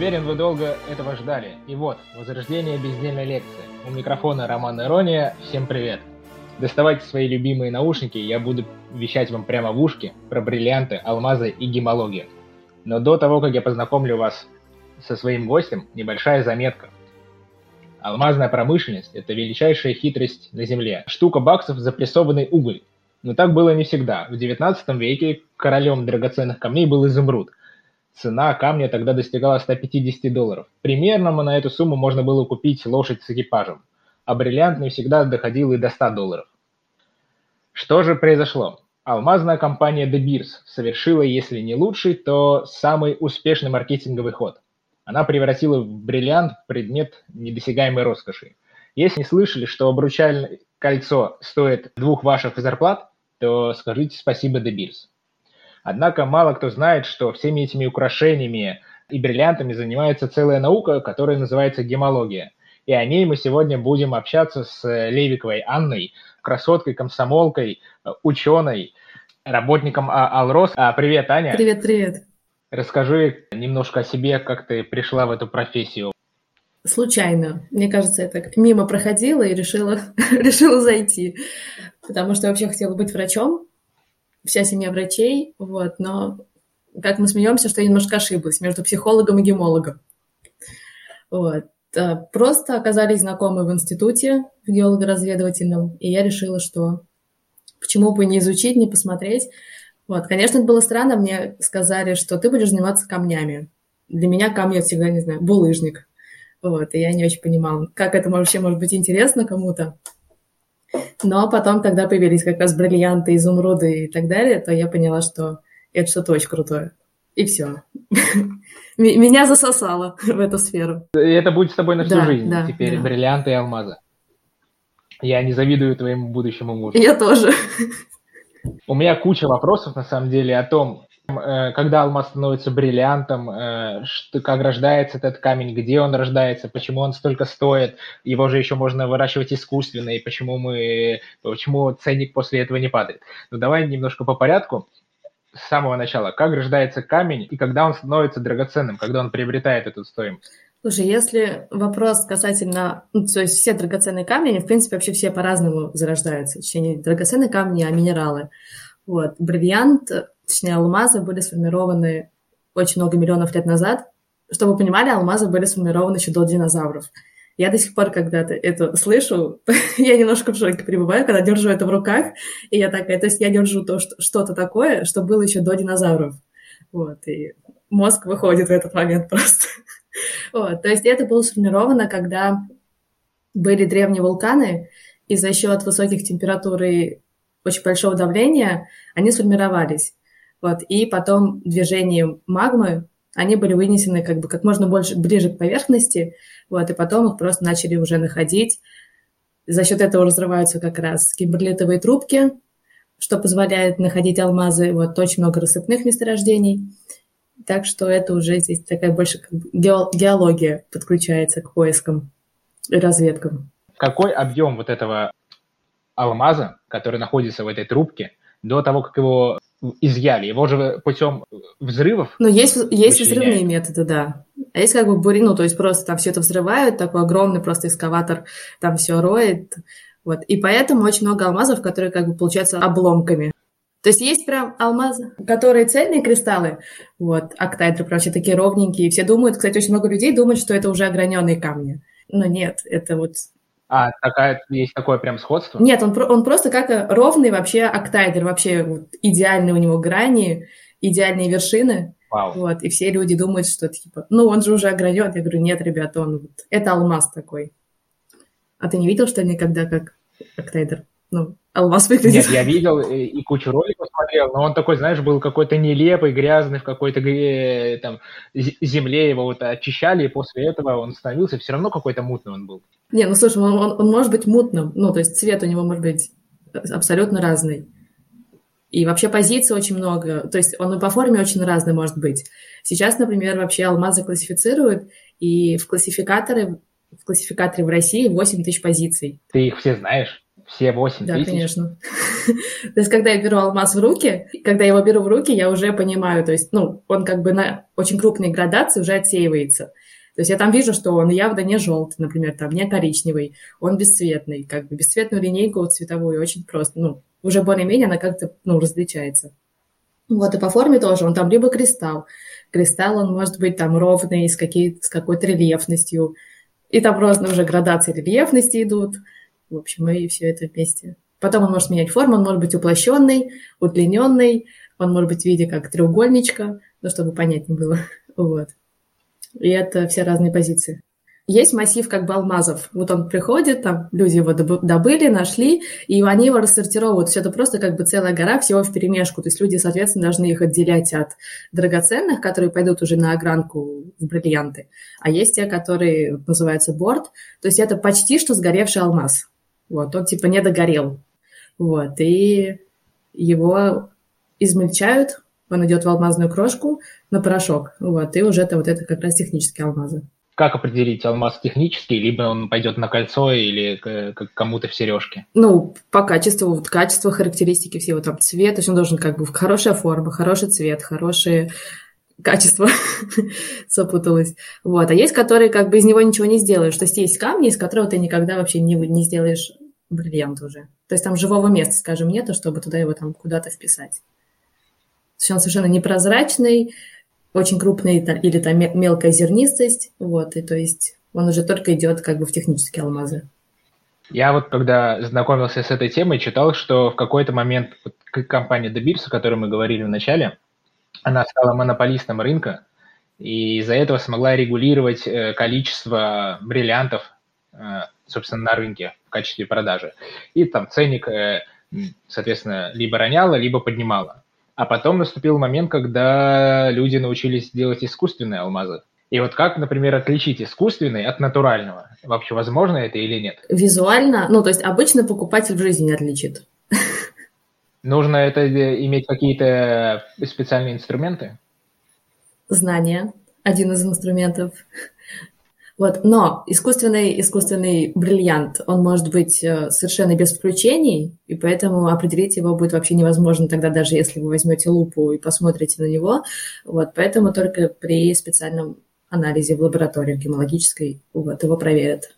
Уверен, вы долго этого ждали. И вот, возрождение бездельной лекции. У микрофона Роман Ирония. Всем привет. Доставайте свои любимые наушники, я буду вещать вам прямо в ушки про бриллианты, алмазы и гемологию. Но до того, как я познакомлю вас со своим гостем, небольшая заметка. Алмазная промышленность – это величайшая хитрость на Земле. Штука баксов – запрессованный уголь. Но так было не всегда. В 19 веке королем драгоценных камней был изумруд. Цена камня тогда достигала 150 долларов. Примерно на эту сумму можно было купить лошадь с экипажем. А бриллиант не всегда доходил и до 100 долларов. Что же произошло? Алмазная компания De Beers совершила, если не лучший, то самый успешный маркетинговый ход. Она превратила бриллиант в предмет недосягаемой роскоши. Если не слышали, что обручальное кольцо стоит двух ваших зарплат, то скажите спасибо De Beers. Однако мало кто знает, что всеми этими украшениями и бриллиантами занимается целая наука, которая называется гемология. И о ней мы сегодня будем общаться с Левиковой Анной, красоткой, комсомолкой, ученой, работником а, Алрос. А, привет, Аня. Привет, привет. Расскажи немножко о себе, как ты пришла в эту профессию. Случайно. Мне кажется, я так мимо проходила и решила, решила зайти. Потому что вообще хотела быть врачом. Вся семья врачей, вот, но как мы смеемся, что я немножко ошиблась между психологом и гемологом. Вот. Э, просто оказались знакомы в институте, в геолого-разведывательном, и я решила, что почему бы не изучить, не посмотреть. Вот, конечно, это было странно, мне сказали, что ты будешь заниматься камнями. Для меня камни это всегда, не знаю, булыжник. Вот, и я не очень понимала, как это вообще может быть интересно кому-то. Но потом, когда появились как раз бриллианты, изумруды и так далее, то я поняла, что это что-то очень крутое. И все. Меня засосало в эту сферу. И это будет с тобой на всю да, жизнь. Да, Теперь да. бриллианты и алмазы. Я не завидую твоему будущему мужу. Я тоже. У меня куча вопросов, на самом деле, о том, когда алмаз становится бриллиантом, э, как рождается этот камень, где он рождается, почему он столько стоит, его же еще можно выращивать искусственно, и почему мы, почему ценник после этого не падает. Ну давай немножко по порядку с самого начала, как рождается камень и когда он становится драгоценным, когда он приобретает эту стоимость? Слушай, если вопрос касательно, ну, то есть все драгоценные камни, в принципе, вообще все по-разному зарождаются. Точнее, не драгоценные камни, а минералы. Вот. Бриллиант, точнее, алмазы были сформированы очень много миллионов лет назад. Чтобы вы понимали, алмазы были сформированы еще до динозавров. Я до сих пор, когда это слышу, я немножко в шоке пребываю, когда держу это в руках, и я такая, то есть я держу то, что, что-то такое, что было еще до динозавров. Вот, и мозг выходит в этот момент просто. Вот, то есть это было сформировано, когда были древние вулканы, и за счет высоких температур и очень большого давления они сформировались. Вот, и потом движением магмы они были вынесены как бы как можно больше ближе к поверхности, вот, и потом их просто начали уже находить. За счет этого разрываются как раз кимберлитовые трубки, что позволяет находить алмазы, вот, очень много рассыпных месторождений. Так что это уже здесь такая больше как геология подключается к поискам и разведкам. Какой объем вот этого алмаза, который находится в этой трубке, до того, как его изъяли? Его же путем взрывов? Ну, есть, есть взрывные методы, да. А есть как бы бури, ну, то есть просто там все это взрывают, такой огромный просто экскаватор там все роет. Вот. И поэтому очень много алмазов, которые как бы получаются обломками. То есть есть прям алмазы, которые цельные кристаллы, вот, октайдры прям все такие ровненькие. Все думают, кстати, очень много людей думают, что это уже ограненные камни. Но нет, это вот а, такая, есть такое прям сходство? Нет, он, он просто как ровный вообще октайдер, вообще вот, идеальные у него грани, идеальные вершины. Вау. Вот, и все люди думают, что типа, ну он же уже огранен. Я говорю, нет, ребята, он вот, это алмаз такой. А ты не видел, что никогда как октайдер? Ну, алмаз выглядит. Нет, я видел и, и кучу роликов смотрел, но он такой, знаешь, был какой-то нелепый, грязный, в какой-то э, там земле его вот очищали, и после этого он становился все равно какой-то мутный он был. Не, ну слушай, он, он, он может быть мутным, ну, то есть цвет у него может быть абсолютно разный. И вообще позиций очень много, то есть он и по форме очень разный может быть. Сейчас, например, вообще алмазы классифицируют, и в классификаторы в классификаторе в России 8 тысяч позиций. Ты их все знаешь? Все 8 да, тысяч? Да, конечно. то есть, когда я беру алмаз в руки, когда я его беру в руки, я уже понимаю, то есть, ну, он как бы на очень крупной градации уже отсеивается. То есть я там вижу, что он явно не желтый, например, там не коричневый, он бесцветный, как бы бесцветную линейку цветовую очень просто, ну, уже более-менее она как-то, ну, различается. Вот, и по форме тоже, он там либо кристалл, кристалл, он может быть там ровный, с, какие, с какой-то рельефностью, и там просто уже градации рельефности идут, в общем, и все это вместе. Потом он может менять форму, он может быть уплощенный, удлиненный, он может быть в виде как треугольничка, ну, чтобы понятнее было. Вот. И это все разные позиции. Есть массив как бы алмазов. Вот он приходит, там люди его добыли, нашли, и они его рассортировывают. Есть это просто как бы целая гора всего в перемешку. То есть люди, соответственно, должны их отделять от драгоценных, которые пойдут уже на огранку в бриллианты. А есть те, которые называются борт. То есть это почти что сгоревший алмаз. Вот, он типа не догорел. Вот, и его измельчают, он идет в алмазную крошку на порошок. Вот, и уже это вот это как раз технические алмазы. Как определить алмаз технический, либо он пойдет на кольцо или кому-то в сережке? Ну, по качеству, вот качество, характеристики всего, там цвет, то есть он должен как бы хорошая форма, хороший цвет, хорошие качество запуталось. Вот. А есть, которые как бы из него ничего не сделаешь. То есть есть камни, из которого ты никогда вообще не, не сделаешь бриллиант уже. То есть там живого места, скажем, нету, чтобы туда его там куда-то вписать. То есть он совершенно непрозрачный, очень крупный или там мелкая зернистость, вот, и то есть он уже только идет как бы в технические алмазы. Я вот когда знакомился с этой темой, читал, что в какой-то момент компания De о которой мы говорили в начале, она стала монополистом рынка, и из-за этого смогла регулировать э, количество бриллиантов, э, собственно, на рынке в качестве продажи. И там ценник, э, соответственно, либо роняла, либо поднимала. А потом наступил момент, когда люди научились делать искусственные алмазы. И вот как, например, отличить искусственный от натурального? Вообще возможно это или нет? Визуально, ну, то есть обычно покупатель в жизни не отличит. Нужно это э, иметь какие-то специальные инструменты? Знания. Один из инструментов. Вот, но искусственный, искусственный бриллиант, он может быть э, совершенно без включений, и поэтому определить его будет вообще невозможно тогда, даже если вы возьмете лупу и посмотрите на него. Вот, поэтому только при специальном анализе в лаборатории гемологической вот, его проверят.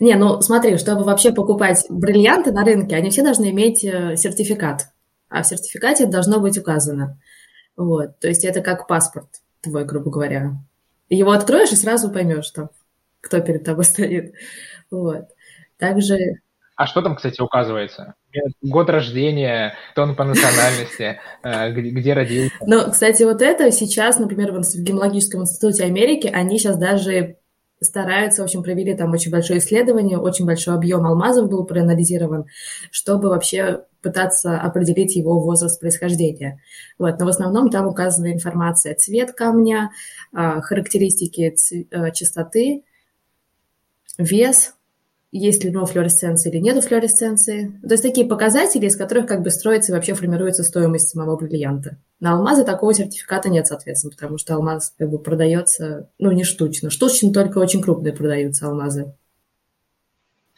Не, ну смотри, чтобы вообще покупать бриллианты на рынке, они все должны иметь э, сертификат, а в сертификате должно быть указано. Вот, то есть это как паспорт твой, грубо говоря. Его откроешь и сразу поймешь, что кто перед тобой стоит. Вот. Также... А что там, кстати, указывается? Год рождения, кто он по национальности, э, где, где родился? Ну, кстати, вот это сейчас, например, в Гемологическом институте Америки, они сейчас даже стараются, в общем, провели там очень большое исследование, очень большой объем алмазов был проанализирован, чтобы вообще пытаться определить его возраст происхождения. Вот. Но в основном там указана информация цвет камня, а, характеристики э, чистоты, вес, есть ли у него флуоресценция или нет флуоресценции. То есть такие показатели, из которых как бы строится и вообще формируется стоимость самого бриллианта. На алмазы такого сертификата нет, соответственно, потому что алмаз как бы продается, ну, не штучно. Штучно только очень крупные продаются алмазы.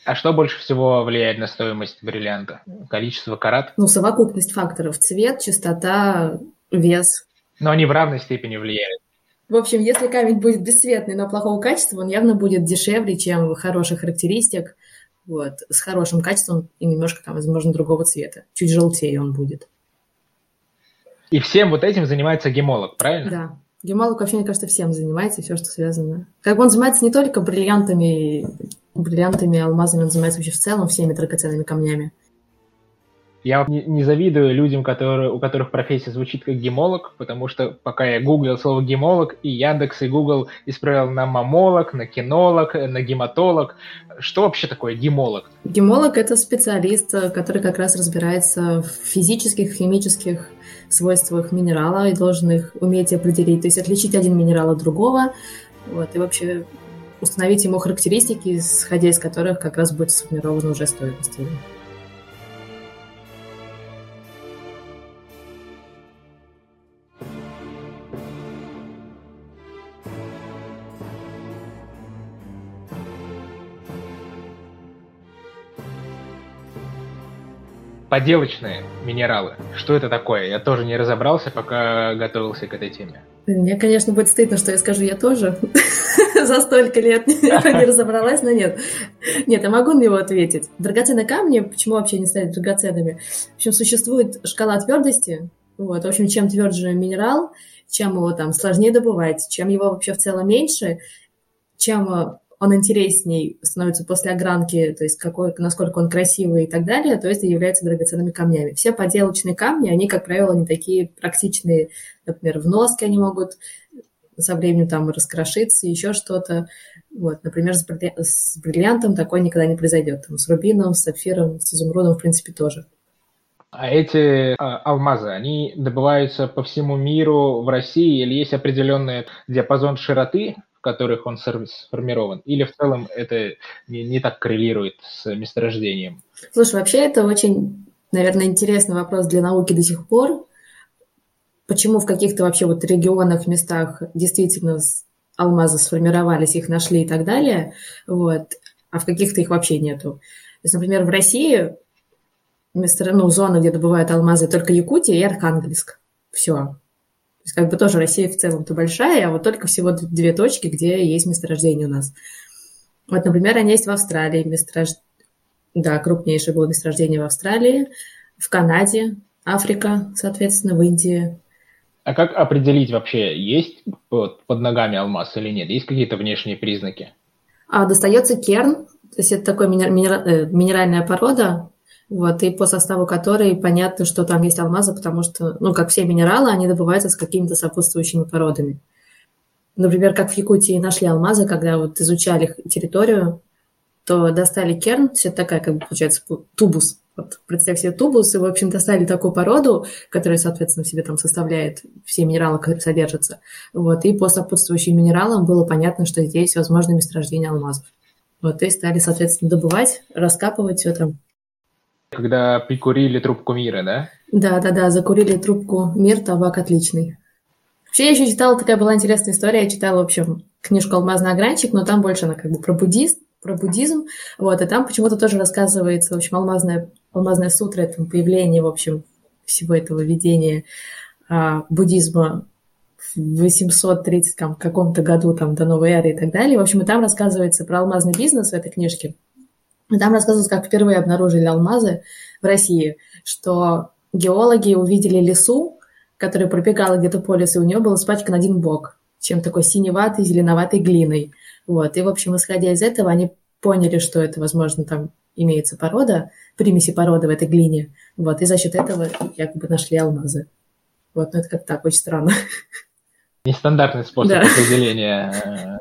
А что больше всего влияет на стоимость бриллианта? Количество карат? Ну, совокупность факторов. Цвет, частота, вес. Но они в равной степени влияют. В общем, если камень будет бесцветный, но плохого качества, он явно будет дешевле, чем хороших характеристик, вот, с хорошим качеством и немножко там, возможно, другого цвета. Чуть желтее он будет. И всем вот этим занимается гемолог, правильно? Да. Гемолог вообще, мне кажется, всем занимается, все, что связано. Как бы он занимается не только бриллиантами, бриллиантами, алмазами, он занимается вообще в целом всеми драгоценными камнями. Я не, не завидую людям, которые, у которых профессия звучит как гемолог, потому что пока я гуглил слово гемолог, и Яндекс, и Google исправил на мамолог, на кинолог, на гематолог. Что вообще такое гемолог? Гемолог – это специалист, который как раз разбирается в физических, химических свойствах минерала и должен их уметь определить, то есть отличить один минерал от другого, вот, и вообще установить ему характеристики, исходя из которых как раз будет сформирована уже стоимость поделочные минералы. Что это такое? Я тоже не разобрался, пока готовился к этой теме. Мне, конечно, будет стыдно, что я скажу, я тоже за столько лет не разобралась, но нет. Нет, я могу на него ответить. Драгоценные камни, почему вообще не стали драгоценными? В общем, существует шкала твердости. Вот, в общем, чем тверже минерал, чем его там сложнее добывать, чем его вообще в целом меньше, чем он интересней становится после огранки, то есть какой, насколько он красивый и так далее, то есть являются драгоценными камнями. Все поделочные камни, они, как правило, не такие практичные. Например, в носке они могут со временем там раскрошиться, еще что-то. Вот, например, с, брилли... с бриллиантом такое никогда не произойдет. Там, с рубином, с сапфиром, с изумрудом, в принципе, тоже. А эти а, алмазы, они добываются по всему миру в России или есть определенный диапазон широты, которых он сформирован? Или в целом это не, не так коррелирует с месторождением? Слушай, вообще это очень, наверное, интересный вопрос для науки до сих пор. Почему в каких-то вообще вот регионах, местах действительно алмазы сформировались, их нашли и так далее, вот, а в каких-то их вообще нету. То есть, например, в России место, ну, зона, где добывают алмазы, только Якутия и Архангельск. Все есть как бы тоже Россия в целом-то большая, а вот только всего две точки, где есть месторождение у нас. Вот, например, они есть в Австралии, месторож... да, крупнейшее было месторождение в Австралии, в Канаде, Африка, соответственно, в Индии. А как определить вообще, есть под, под ногами алмаз или нет? Есть какие-то внешние признаки? А, достается керн, то есть это такая минер... Э, минеральная порода, вот, и по составу которой понятно, что там есть алмазы, потому что, ну, как все минералы, они добываются с какими-то сопутствующими породами. Например, как в Якутии нашли алмазы, когда вот изучали территорию, то достали керн, все такая, как бы, получается, тубус. Вот, представь себе тубус, и, в общем, достали такую породу, которая, соответственно, в себе там составляет все минералы, которые содержатся. Вот, и по сопутствующим минералам было понятно, что здесь возможно месторождение алмазов. Вот, и стали, соответственно, добывать, раскапывать все там. Когда прикурили трубку мира, да? Да, да, да, закурили трубку мир, табак отличный. Вообще, я еще читала, такая была интересная история, я читала, в общем, книжку «Алмазный огранчик», но там больше она как бы про буддизм, про буддизм, вот, и там почему-то тоже рассказывается, в общем, алмазная, алмазная сутра, это появление, в общем, всего этого видения а, буддизма в 830 там, каком-то году там, до новой эры и так далее. В общем, и там рассказывается про алмазный бизнес в этой книжке. Там рассказывалось, как впервые обнаружили алмазы в России, что геологи увидели лесу, которая пробегала где-то по лесу, и у нее был испачкан один бок, чем такой синеватой, зеленоватой глиной. Вот. И, в общем, исходя из этого, они поняли, что это, возможно, там имеется порода, примеси породы в этой глине. Вот. И за счет этого якобы нашли алмазы. Вот, ну это как так, очень странно. Нестандартный способ да. определения Э,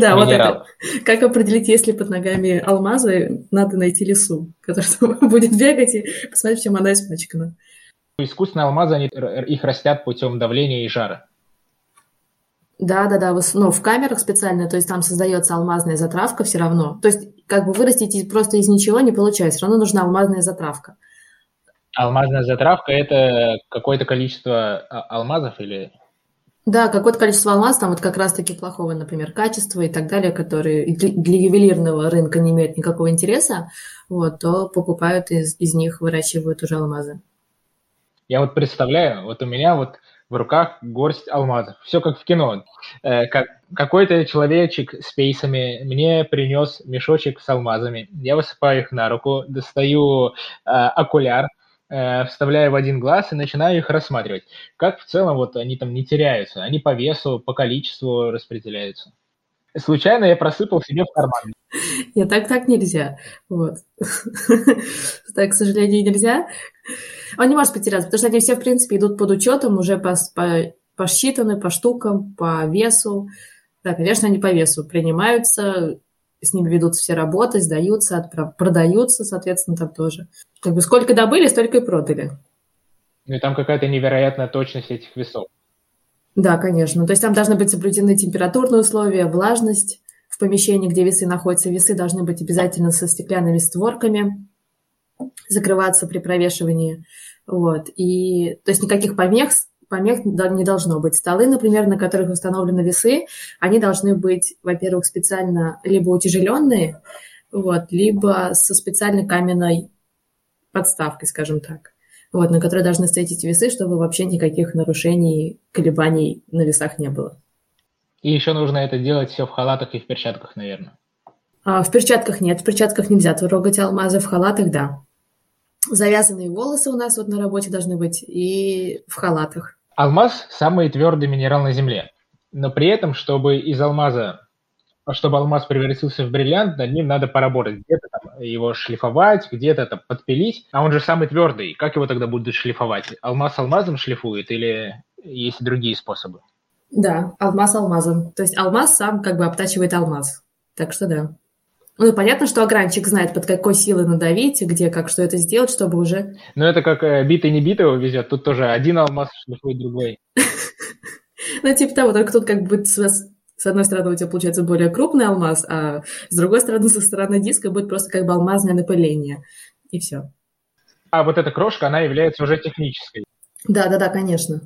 да, вот это. Как определить, если под ногами алмазы, надо найти лесу, которая будет бегать и посмотреть, чем она испачкана. Искусственные алмазы, они, их растят путем давления и жара. Да, да, да, ну, в камерах специально, то есть там создается алмазная затравка все равно. То есть как бы вырастить просто из ничего не получается, все равно нужна алмазная затравка. Алмазная затравка – это какое-то количество а, алмазов или да, какое-то количество алмаз, там вот как раз-таки плохого, например, качества и так далее, которые для ювелирного рынка не имеют никакого интереса, вот, то покупают из, из них, выращивают уже алмазы. Я вот представляю, вот у меня вот в руках горсть алмазов. Все как в кино. Э, как, какой-то человечек с пейсами мне принес мешочек с алмазами. Я высыпаю их на руку, достаю э, окуляр, вставляю в один глаз и начинаю их рассматривать. Как в целом вот они там не теряются, они по весу, по количеству распределяются. Случайно я просыпал себе в карман. Нет, так так нельзя. Вот. Так, к сожалению, нельзя. Он не может потеряться, потому что они все, в принципе, идут под учетом, уже по, по, посчитаны по штукам, по весу. Да, конечно, они по весу принимаются, с ними ведутся все работы, сдаются, отправ... продаются, соответственно, там тоже. Как бы сколько добыли, столько и продали. Ну и там какая-то невероятная точность этих весов. Да, конечно. То есть там должны быть соблюдены температурные условия, влажность в помещении, где весы находятся. Весы должны быть обязательно со стеклянными створками, закрываться при провешивании. Вот. И, то есть никаких помех помех не должно быть. Столы, например, на которых установлены весы, они должны быть, во-первых, специально либо утяжеленные, вот, либо со специальной каменной подставкой, скажем так, вот, на которой должны стоять эти весы, чтобы вообще никаких нарушений, колебаний на весах не было. И еще нужно это делать все в халатах и в перчатках, наверное. А в перчатках нет, в перчатках нельзя трогать алмазы, в халатах да. Завязанные волосы у нас вот на работе должны быть и в халатах. Алмаз – самый твердый минерал на Земле. Но при этом, чтобы из алмаза чтобы алмаз превратился в бриллиант, над ним надо поработать. Где-то там его шлифовать, где-то там подпилить. А он же самый твердый. Как его тогда будут шлифовать? Алмаз алмазом шлифует или есть другие способы? Да, алмаз алмазом. То есть алмаз сам как бы обтачивает алмаз. Так что да. Ну, понятно, что огранчик знает, под какой силой надавить, где, как, что это сделать, чтобы уже... Ну, это как э, битый не битого везет. Тут тоже один алмаз шлифует другой. Ну, типа того, только тут как бы с, одной стороны у тебя получается более крупный алмаз, а с другой стороны, со стороны диска будет просто как бы алмазное напыление. И все. А вот эта крошка, она является уже технической. Да, да, да, конечно.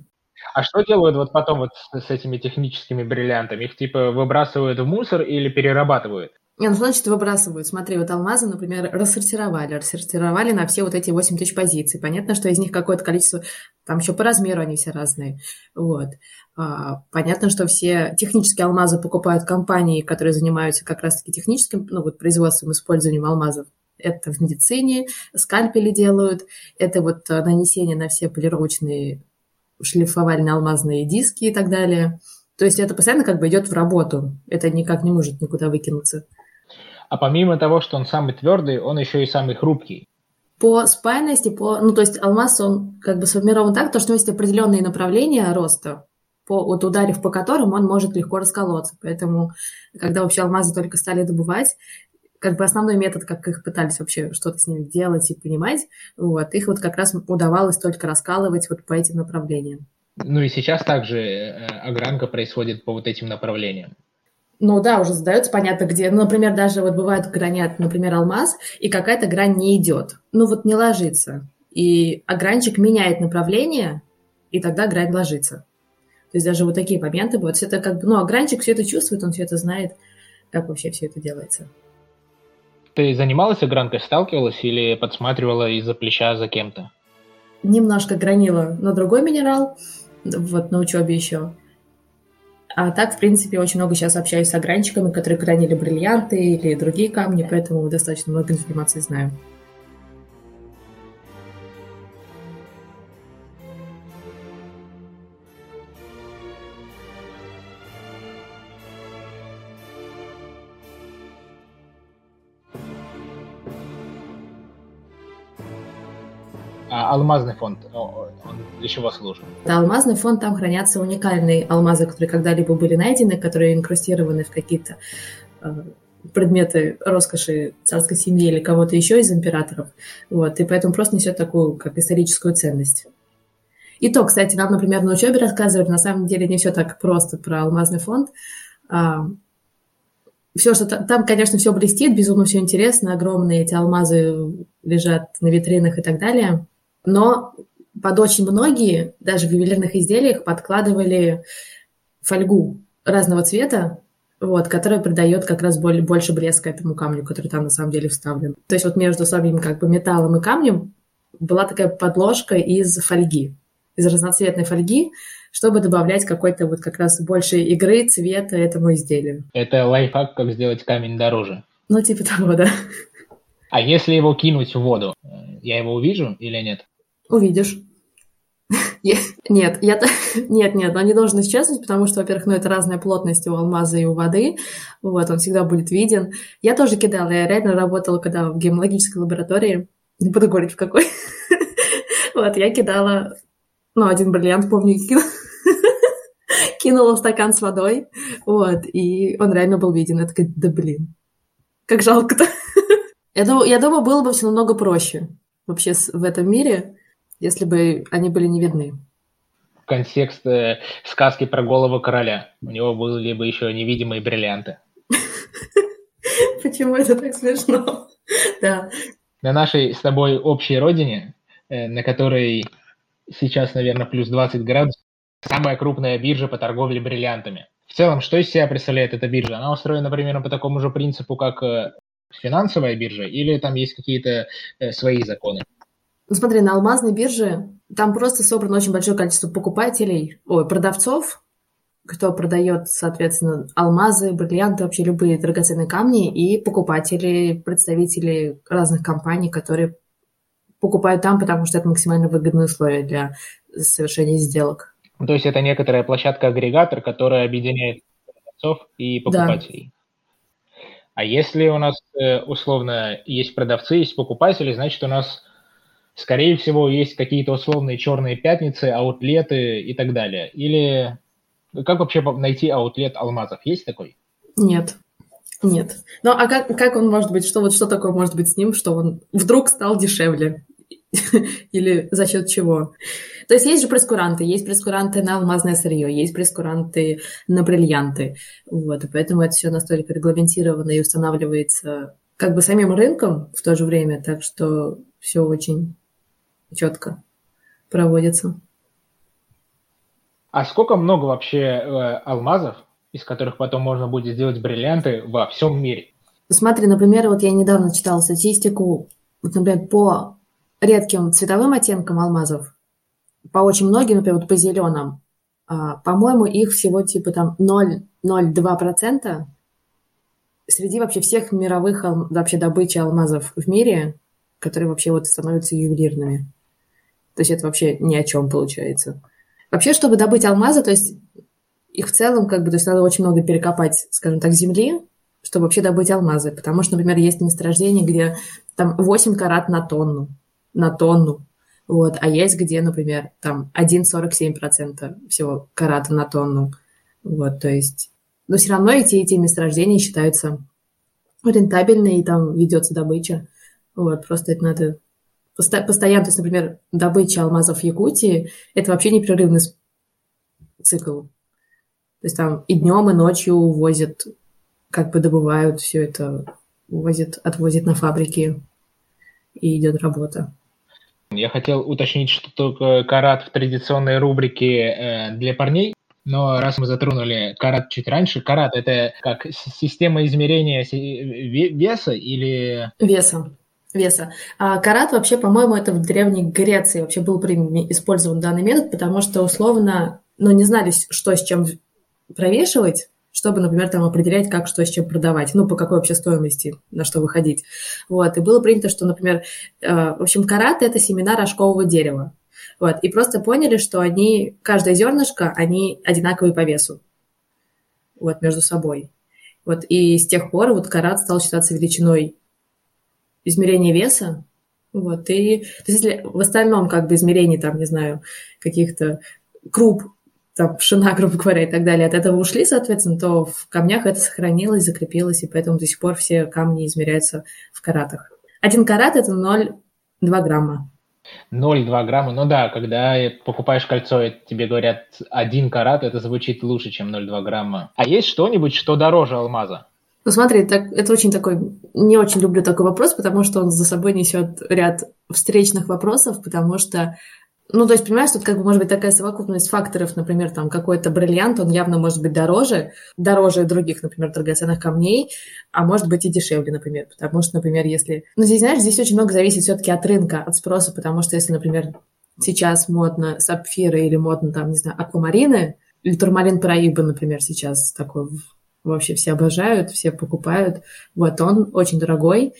А что делают вот потом вот с этими техническими бриллиантами? Их типа выбрасывают в мусор или перерабатывают? Не, ну, значит, выбрасывают. Смотри, вот алмазы, например, рассортировали. Рассортировали на все вот эти 8 тысяч позиций. Понятно, что из них какое-то количество, там еще по размеру они все разные. Вот. А, понятно, что все технические алмазы покупают компании, которые занимаются как раз-таки техническим, ну, вот производством, использованием алмазов. Это в медицине, скальпели делают, это вот нанесение на все полировочные шлифовальные алмазные диски и так далее. То есть это постоянно как бы идет в работу. Это никак не может никуда выкинуться. А помимо того, что он самый твердый, он еще и самый хрупкий. По спайности, по, ну то есть алмаз, он как бы сформирован так, то, что есть определенные направления роста, по, вот ударив по которым он может легко расколоться. Поэтому, когда вообще алмазы только стали добывать, как бы основной метод, как их пытались вообще что-то с ними делать и понимать, вот, их вот как раз удавалось только раскалывать вот по этим направлениям. Ну и сейчас также э, огранка происходит по вот этим направлениям. Ну да, уже задается понятно где. Ну, например, даже вот бывают гранят, например, алмаз, и какая-то грань не идет. Ну вот не ложится. И огранчик меняет направление, и тогда грань ложится. То есть даже вот такие моменты бывают. Все это как бы, ну, огранчик все это чувствует, он все это знает, как вообще все это делается. Ты занималась огранкой, сталкивалась или подсматривала из-за плеча за кем-то? Немножко гранила на другой минерал, вот на учебе еще. А так, в принципе, очень много сейчас общаюсь с огранчиками, которые гранили бриллианты или другие камни, поэтому достаточно много информации знаю. Алмазный фонд, он для чего служит? Да, алмазный фонд, там хранятся уникальные алмазы, которые когда-либо были найдены, которые инкрустированы в какие-то э, предметы роскоши царской семьи или кого-то еще из императоров. Вот, и поэтому просто несет такую, как историческую ценность. И то, кстати, нам, например, на учебе рассказывали, на самом деле не все так просто про алмазный фонд. А, все, что там, конечно, все блестит, безумно все интересно, огромные эти алмазы лежат на витринах и так далее. Но под очень многие, даже в ювелирных изделиях, подкладывали фольгу разного цвета, вот, которая придает как раз более, больше блеска этому камню, который там на самом деле вставлен. То есть вот между самим как бы металлом и камнем была такая подложка из фольги, из разноцветной фольги, чтобы добавлять какой-то вот как раз больше игры, цвета этому изделию. Это лайфхак, как сделать камень дороже. Ну, типа того, да. А если его кинуть в воду, я его увижу или нет? Увидишь. Нет, я нет, нет, он не должен исчезнуть, потому что, во-первых, ну это разная плотность у алмаза и у воды, вот, он всегда будет виден. Я тоже кидала, я реально работала, когда в геологической лаборатории, не буду говорить в какой, вот, я кидала, ну, один бриллиант, помню, кинула, кинула стакан с водой, вот, и он реально был виден. Я такая, да блин, как жалко-то. Я думаю, я думаю, было бы все намного проще вообще в этом мире, если бы они были не видны. Контекст э, сказки про голову короля. У него были бы еще невидимые бриллианты. Почему это так смешно? Да. На нашей с тобой общей родине, э, на которой сейчас, наверное, плюс 20 градусов, самая крупная биржа по торговле бриллиантами. В целом, что из себя представляет эта биржа? Она устроена примерно по такому же принципу, как э, финансовая биржа, или там есть какие-то э, свои законы? Ну, смотри, на алмазной бирже там просто собрано очень большое количество покупателей, ой, продавцов, кто продает, соответственно, алмазы, бриллианты, вообще любые драгоценные камни, и покупатели, представители разных компаний, которые покупают там, потому что это максимально выгодные условия для совершения сделок. Ну, то есть это некоторая площадка-агрегатор, которая объединяет продавцов и покупателей. Да. А если у нас э, условно есть продавцы, есть покупатели, значит у нас, скорее всего, есть какие-то условные черные пятницы, аутлеты и так далее. Или как вообще найти аутлет алмазов? Есть такой? Нет. Нет. Ну, а как, как он может быть? Что, вот, что такое может быть с ним, что он вдруг стал дешевле? Или за счет чего? То есть есть же прескуранты, есть прескуранты на алмазное сырье, есть прескуранты на бриллианты. Вот, и поэтому это все настолько регламентировано и устанавливается как бы самим рынком в то же время, так что все очень четко проводится. А сколько много вообще э, алмазов, из которых потом можно будет сделать бриллианты во всем мире? Смотри, например, вот я недавно читала статистику, вот, например, по редким цветовым оттенкам алмазов, по очень многим, например, вот по зеленым, а, по-моему, их всего типа там 0,02% среди вообще всех мировых вообще добычи алмазов в мире, которые вообще вот становятся ювелирными. То есть это вообще ни о чем получается. Вообще, чтобы добыть алмазы, то есть их в целом, как бы, то есть надо очень много перекопать, скажем так, земли, чтобы вообще добыть алмазы. Потому что, например, есть месторождение, где там 8 карат на тонну, на тонну. Вот, а есть где, например, там 1,47% всего карата на тонну. Вот, то есть, но все равно эти, эти месторождения считаются рентабельные, и там ведется добыча. Вот, просто это надо постоянно, то есть, например, добыча алмазов в Якутии – это вообще непрерывный цикл. То есть там и днем, и ночью увозят, как бы добывают все это, увозят, отвозят на фабрики, и идет работа. Я хотел уточнить, что только карат в традиционной рубрике э, для парней, но раз мы затронули карат чуть раньше, карат это как система измерения веса или... Веса веса. А карат вообще, по-моему, это в Древней Греции вообще был использован данный метод, потому что условно, ну, не знали, что с чем провешивать, чтобы, например, там определять, как что с чем продавать, ну, по какой вообще стоимости, на что выходить. Вот, и было принято, что, например, э, в общем, карат – это семена рожкового дерева. Вот, и просто поняли, что они, каждое зернышко, они одинаковые по весу. Вот, между собой. Вот, и с тех пор вот карат стал считаться величиной измерение веса, вот, и то есть если в остальном как бы измерение, там, не знаю, каких-то круп, там, пшена, грубо говоря, и так далее, от этого ушли, соответственно, то в камнях это сохранилось, закрепилось, и поэтому до сих пор все камни измеряются в каратах. Один карат – это 0,2 грамма. 0,2 грамма, ну да, когда покупаешь кольцо, и тебе говорят 1 карат, это звучит лучше, чем 0,2 грамма. А есть что-нибудь, что дороже алмаза? Ну смотри, так, это очень такой, не очень люблю такой вопрос, потому что он за собой несет ряд встречных вопросов, потому что ну, то есть, понимаешь, тут как бы может быть такая совокупность факторов, например, там какой-то бриллиант, он явно может быть дороже, дороже других, например, драгоценных камней, а может быть и дешевле, например, потому что, например, если... Ну, здесь, знаешь, здесь очень много зависит все-таки от рынка, от спроса, потому что если, например, сейчас модно сапфиры или модно, там, не знаю, аквамарины, или турмалин параиба, например, сейчас такой вообще все обожают, все покупают. Вот, он очень дорогой.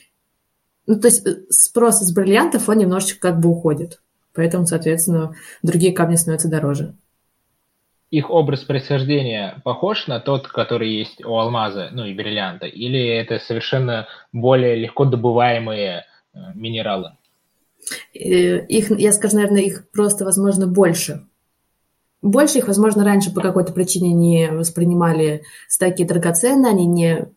Ну, то есть э, спрос с бриллиантов, он немножечко как бы уходит. Поэтому, соответственно, другие камни становятся дороже. Их образ происхождения похож на тот, который есть у алмаза, ну и бриллианта, или это совершенно более легко добываемые э, минералы? Э, их, я скажу, наверное, их просто, возможно, больше. Больше их, возможно, раньше по какой-то причине не воспринимали такие драгоценные, они не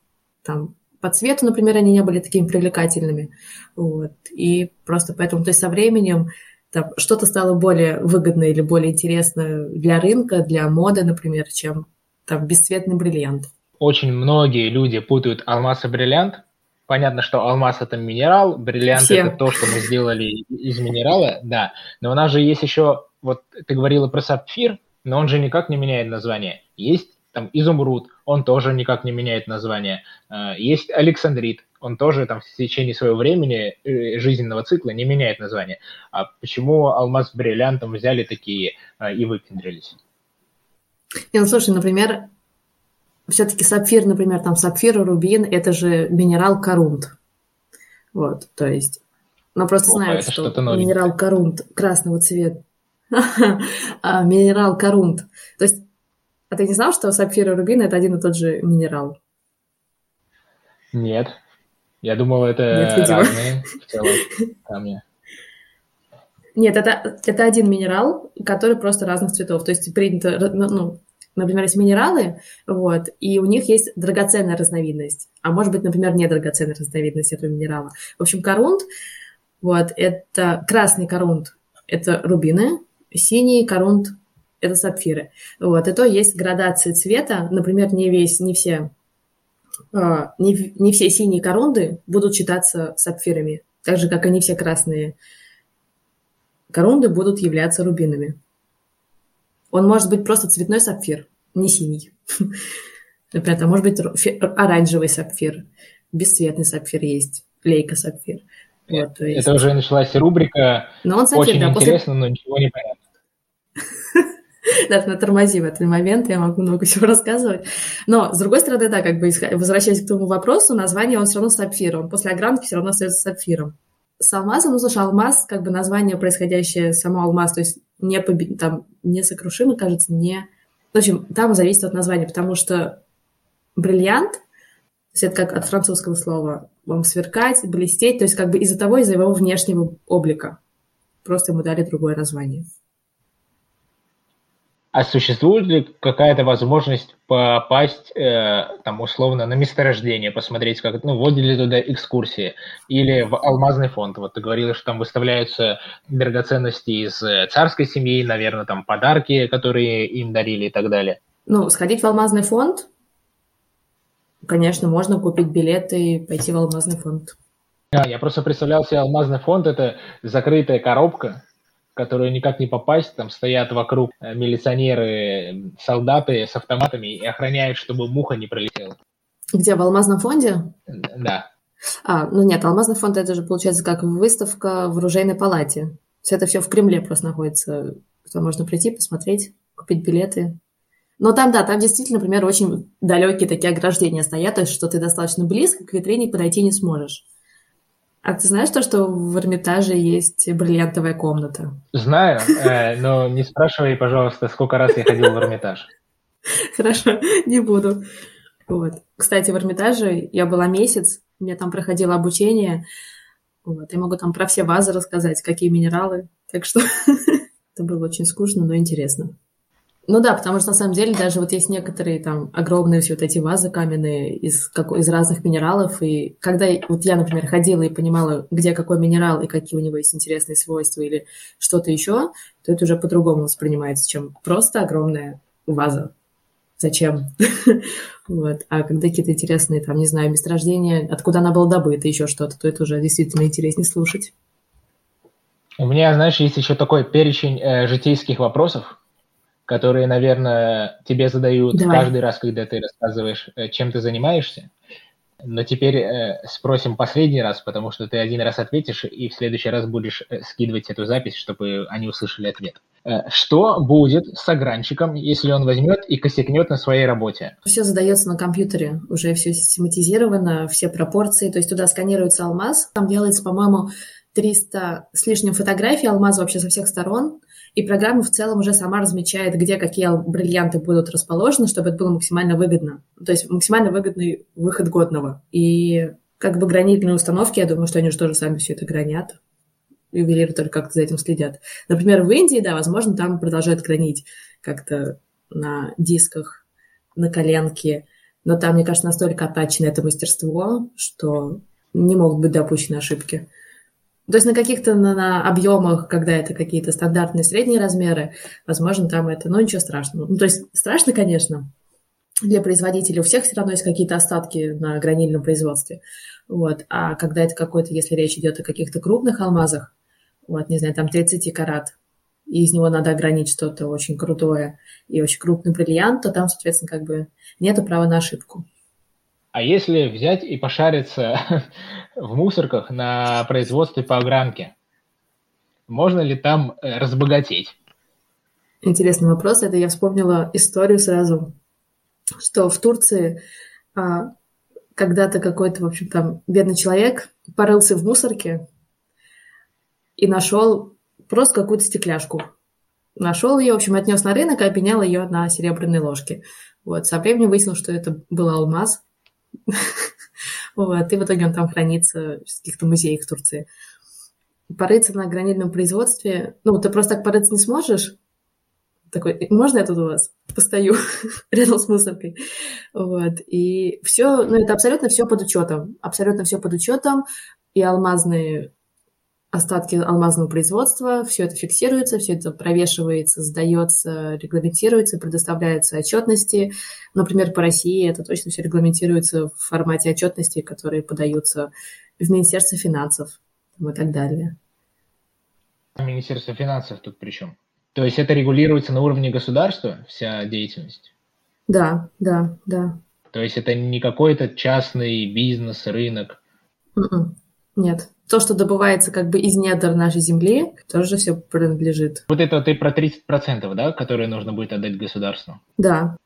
там по цвету, например, они не были такими привлекательными. Вот. И просто поэтому, то есть со временем там, что-то стало более выгодно или более интересно для рынка, для моды, например, чем там бесцветный бриллиант. Очень многие люди путают алмаз и бриллиант. Понятно, что алмаз это минерал, бриллиант Все. это то, что мы сделали из минерала, да. Но у нас же есть еще вот ты говорила про сапфир, но он же никак не меняет название. Есть там изумруд, он тоже никак не меняет название. Э, есть александрит, он тоже там в течение своего времени э, жизненного цикла не меняет название. А почему алмаз с бриллиантом взяли такие э, и выпендрились? Не, ну слушай, например, все-таки сапфир, например, там сапфир, рубин, это же минерал корунт. Вот, то есть, ну просто Опа, знают, что минерал корунт красного цвета. А, минерал корунт. То есть, а ты не знал, что сапфир и рубин это один и тот же минерал? Нет. Я думал, это Нет, разные в целом камни. Нет, это, это один минерал, который просто разных цветов. То есть принято, ну, ну, например, есть минералы, вот, и у них есть драгоценная разновидность. А может быть, например, не драгоценная разновидность этого минерала. В общем, корунт, вот, это красный корунт, это рубины, синий корунт – это сапфиры. Вот, и то есть градация цвета, например, не весь, не все а, не, не все синие коронды будут считаться сапфирами, так же, как и не все красные коронды будут являться рубинами. Он может быть просто цветной сапфир, не синий. Например, там может быть оранжевый сапфир, бесцветный сапфир есть, лейка сапфир. Вот, есть... Это уже началась рубрика. Но он сапфир, Очень да, интересно, после... но ничего не понятно. На тормози в этот момент, я могу много всего рассказывать. Но, с другой стороны, да, как бы возвращаясь к тому вопросу, название он все равно сапфир, он после огранки все равно остается сапфиром. С алмазом, ну, слушай, алмаз, как бы название, происходящее само алмаз, то есть не поби... там несокрушимый, кажется, не... В общем, там зависит от названия, потому что бриллиант, то есть это как от французского слова, вам сверкать, блестеть, то есть как бы из-за того, из-за его внешнего облика. Просто ему дали другое название. А существует ли какая-то возможность попасть, э, там, условно, на месторождение, посмотреть, как, ну, водили туда экскурсии, или в алмазный фонд? Вот ты говорила, что там выставляются драгоценности из э, царской семьи, наверное, там подарки, которые им дарили и так далее. Ну, сходить в алмазный фонд, конечно, можно купить билеты и пойти в алмазный фонд. Да, я просто представлял себе алмазный фонд, это закрытая коробка, которую никак не попасть, там стоят вокруг э, милиционеры, солдаты с автоматами и охраняют, чтобы муха не пролетела. Где, в Алмазном фонде? Да. А, ну нет, Алмазный фонд это же получается как выставка в оружейной палате. Все это все в Кремле просто находится. Туда можно прийти, посмотреть, купить билеты. Но там, да, там действительно, например, очень далекие такие ограждения стоят, то есть что ты достаточно близко к витрине подойти не сможешь. А ты знаешь то, что в Эрмитаже есть бриллиантовая комната? Знаю, э, но не спрашивай, пожалуйста, сколько раз я ходил в Эрмитаж. Хорошо, не буду. Вот. Кстати, в Эрмитаже я была месяц, у меня там проходило обучение. Вот. Я могу там про все вазы рассказать, какие минералы. Так что это было очень скучно, но интересно. Ну да, потому что на самом деле даже вот есть некоторые там огромные все вот эти вазы каменные из, как, из разных минералов, и когда вот я, например, ходила и понимала, где какой минерал и какие у него есть интересные свойства или что-то еще, то это уже по-другому воспринимается, чем просто огромная ваза. Зачем? вот. А когда какие-то интересные, там, не знаю, месторождения, откуда она была добыта, еще что-то, то это уже действительно интереснее слушать. У меня, знаешь, есть еще такой перечень э, житейских вопросов, которые, наверное, тебе задают Давай. каждый раз, когда ты рассказываешь, э, чем ты занимаешься. Но теперь э, спросим последний раз, потому что ты один раз ответишь, и в следующий раз будешь э, скидывать эту запись, чтобы они услышали ответ. Э, что будет с огранщиком, если он возьмет и косякнет на своей работе? Все задается на компьютере, уже все систематизировано, все пропорции, то есть туда сканируется алмаз, там делается, по-моему, 300 с лишним фотографий алмаза вообще со всех сторон, и программа в целом уже сама размечает, где какие бриллианты будут расположены, чтобы это было максимально выгодно. То есть максимально выгодный выход годного. И как бы гранитные установки, я думаю, что они же тоже сами все это гранят. Ювелиры только как-то за этим следят. Например, в Индии, да, возможно, там продолжают гранить как-то на дисках, на коленке. Но там, мне кажется, настолько оттачено это мастерство, что не могут быть допущены ошибки. То есть на каких-то на, на объемах, когда это какие-то стандартные средние размеры, возможно, там это, ну, ничего страшного. Ну, то есть страшно, конечно, для производителей. У всех все равно есть какие-то остатки на гранильном производстве. Вот. А когда это какой-то, если речь идет о каких-то крупных алмазах, вот, не знаю, там 30 карат, и из него надо огранить что-то очень крутое и очень крупный бриллиант, то там, соответственно, как бы нету права на ошибку. А если взять и пошариться в мусорках на производстве по огранке, можно ли там э, разбогатеть? Интересный вопрос. Это я вспомнила историю сразу, что в Турции а, когда-то какой-то, в общем, там бедный человек порылся в мусорке и нашел просто какую-то стекляшку. Нашел ее, в общем, отнес на рынок и обменял ее на серебряные ложки. Вот, со временем выяснил, что это был алмаз. Вот, и в итоге он там хранится в каких-то музеях Турции. Порыться на гранитном производстве, ну, ты просто так порыться не сможешь, такой, можно я тут у вас постою рядом с мусоркой? Вот. И все, ну, это абсолютно все под учетом. Абсолютно все под учетом. И алмазные остатки алмазного производства, все это фиксируется, все это провешивается, сдается, регламентируется, предоставляются отчетности. Например, по России это точно все регламентируется в формате отчетности, которые подаются в Министерство финансов и так далее. Министерство финансов тут при чем? То есть это регулируется на уровне государства, вся деятельность? Да, да, да. То есть это не какой-то частный бизнес, рынок? М-м. Нет. То, что добывается как бы из недр нашей земли, тоже все принадлежит. Вот это ты про 30%, да, которые нужно будет отдать государству? Да.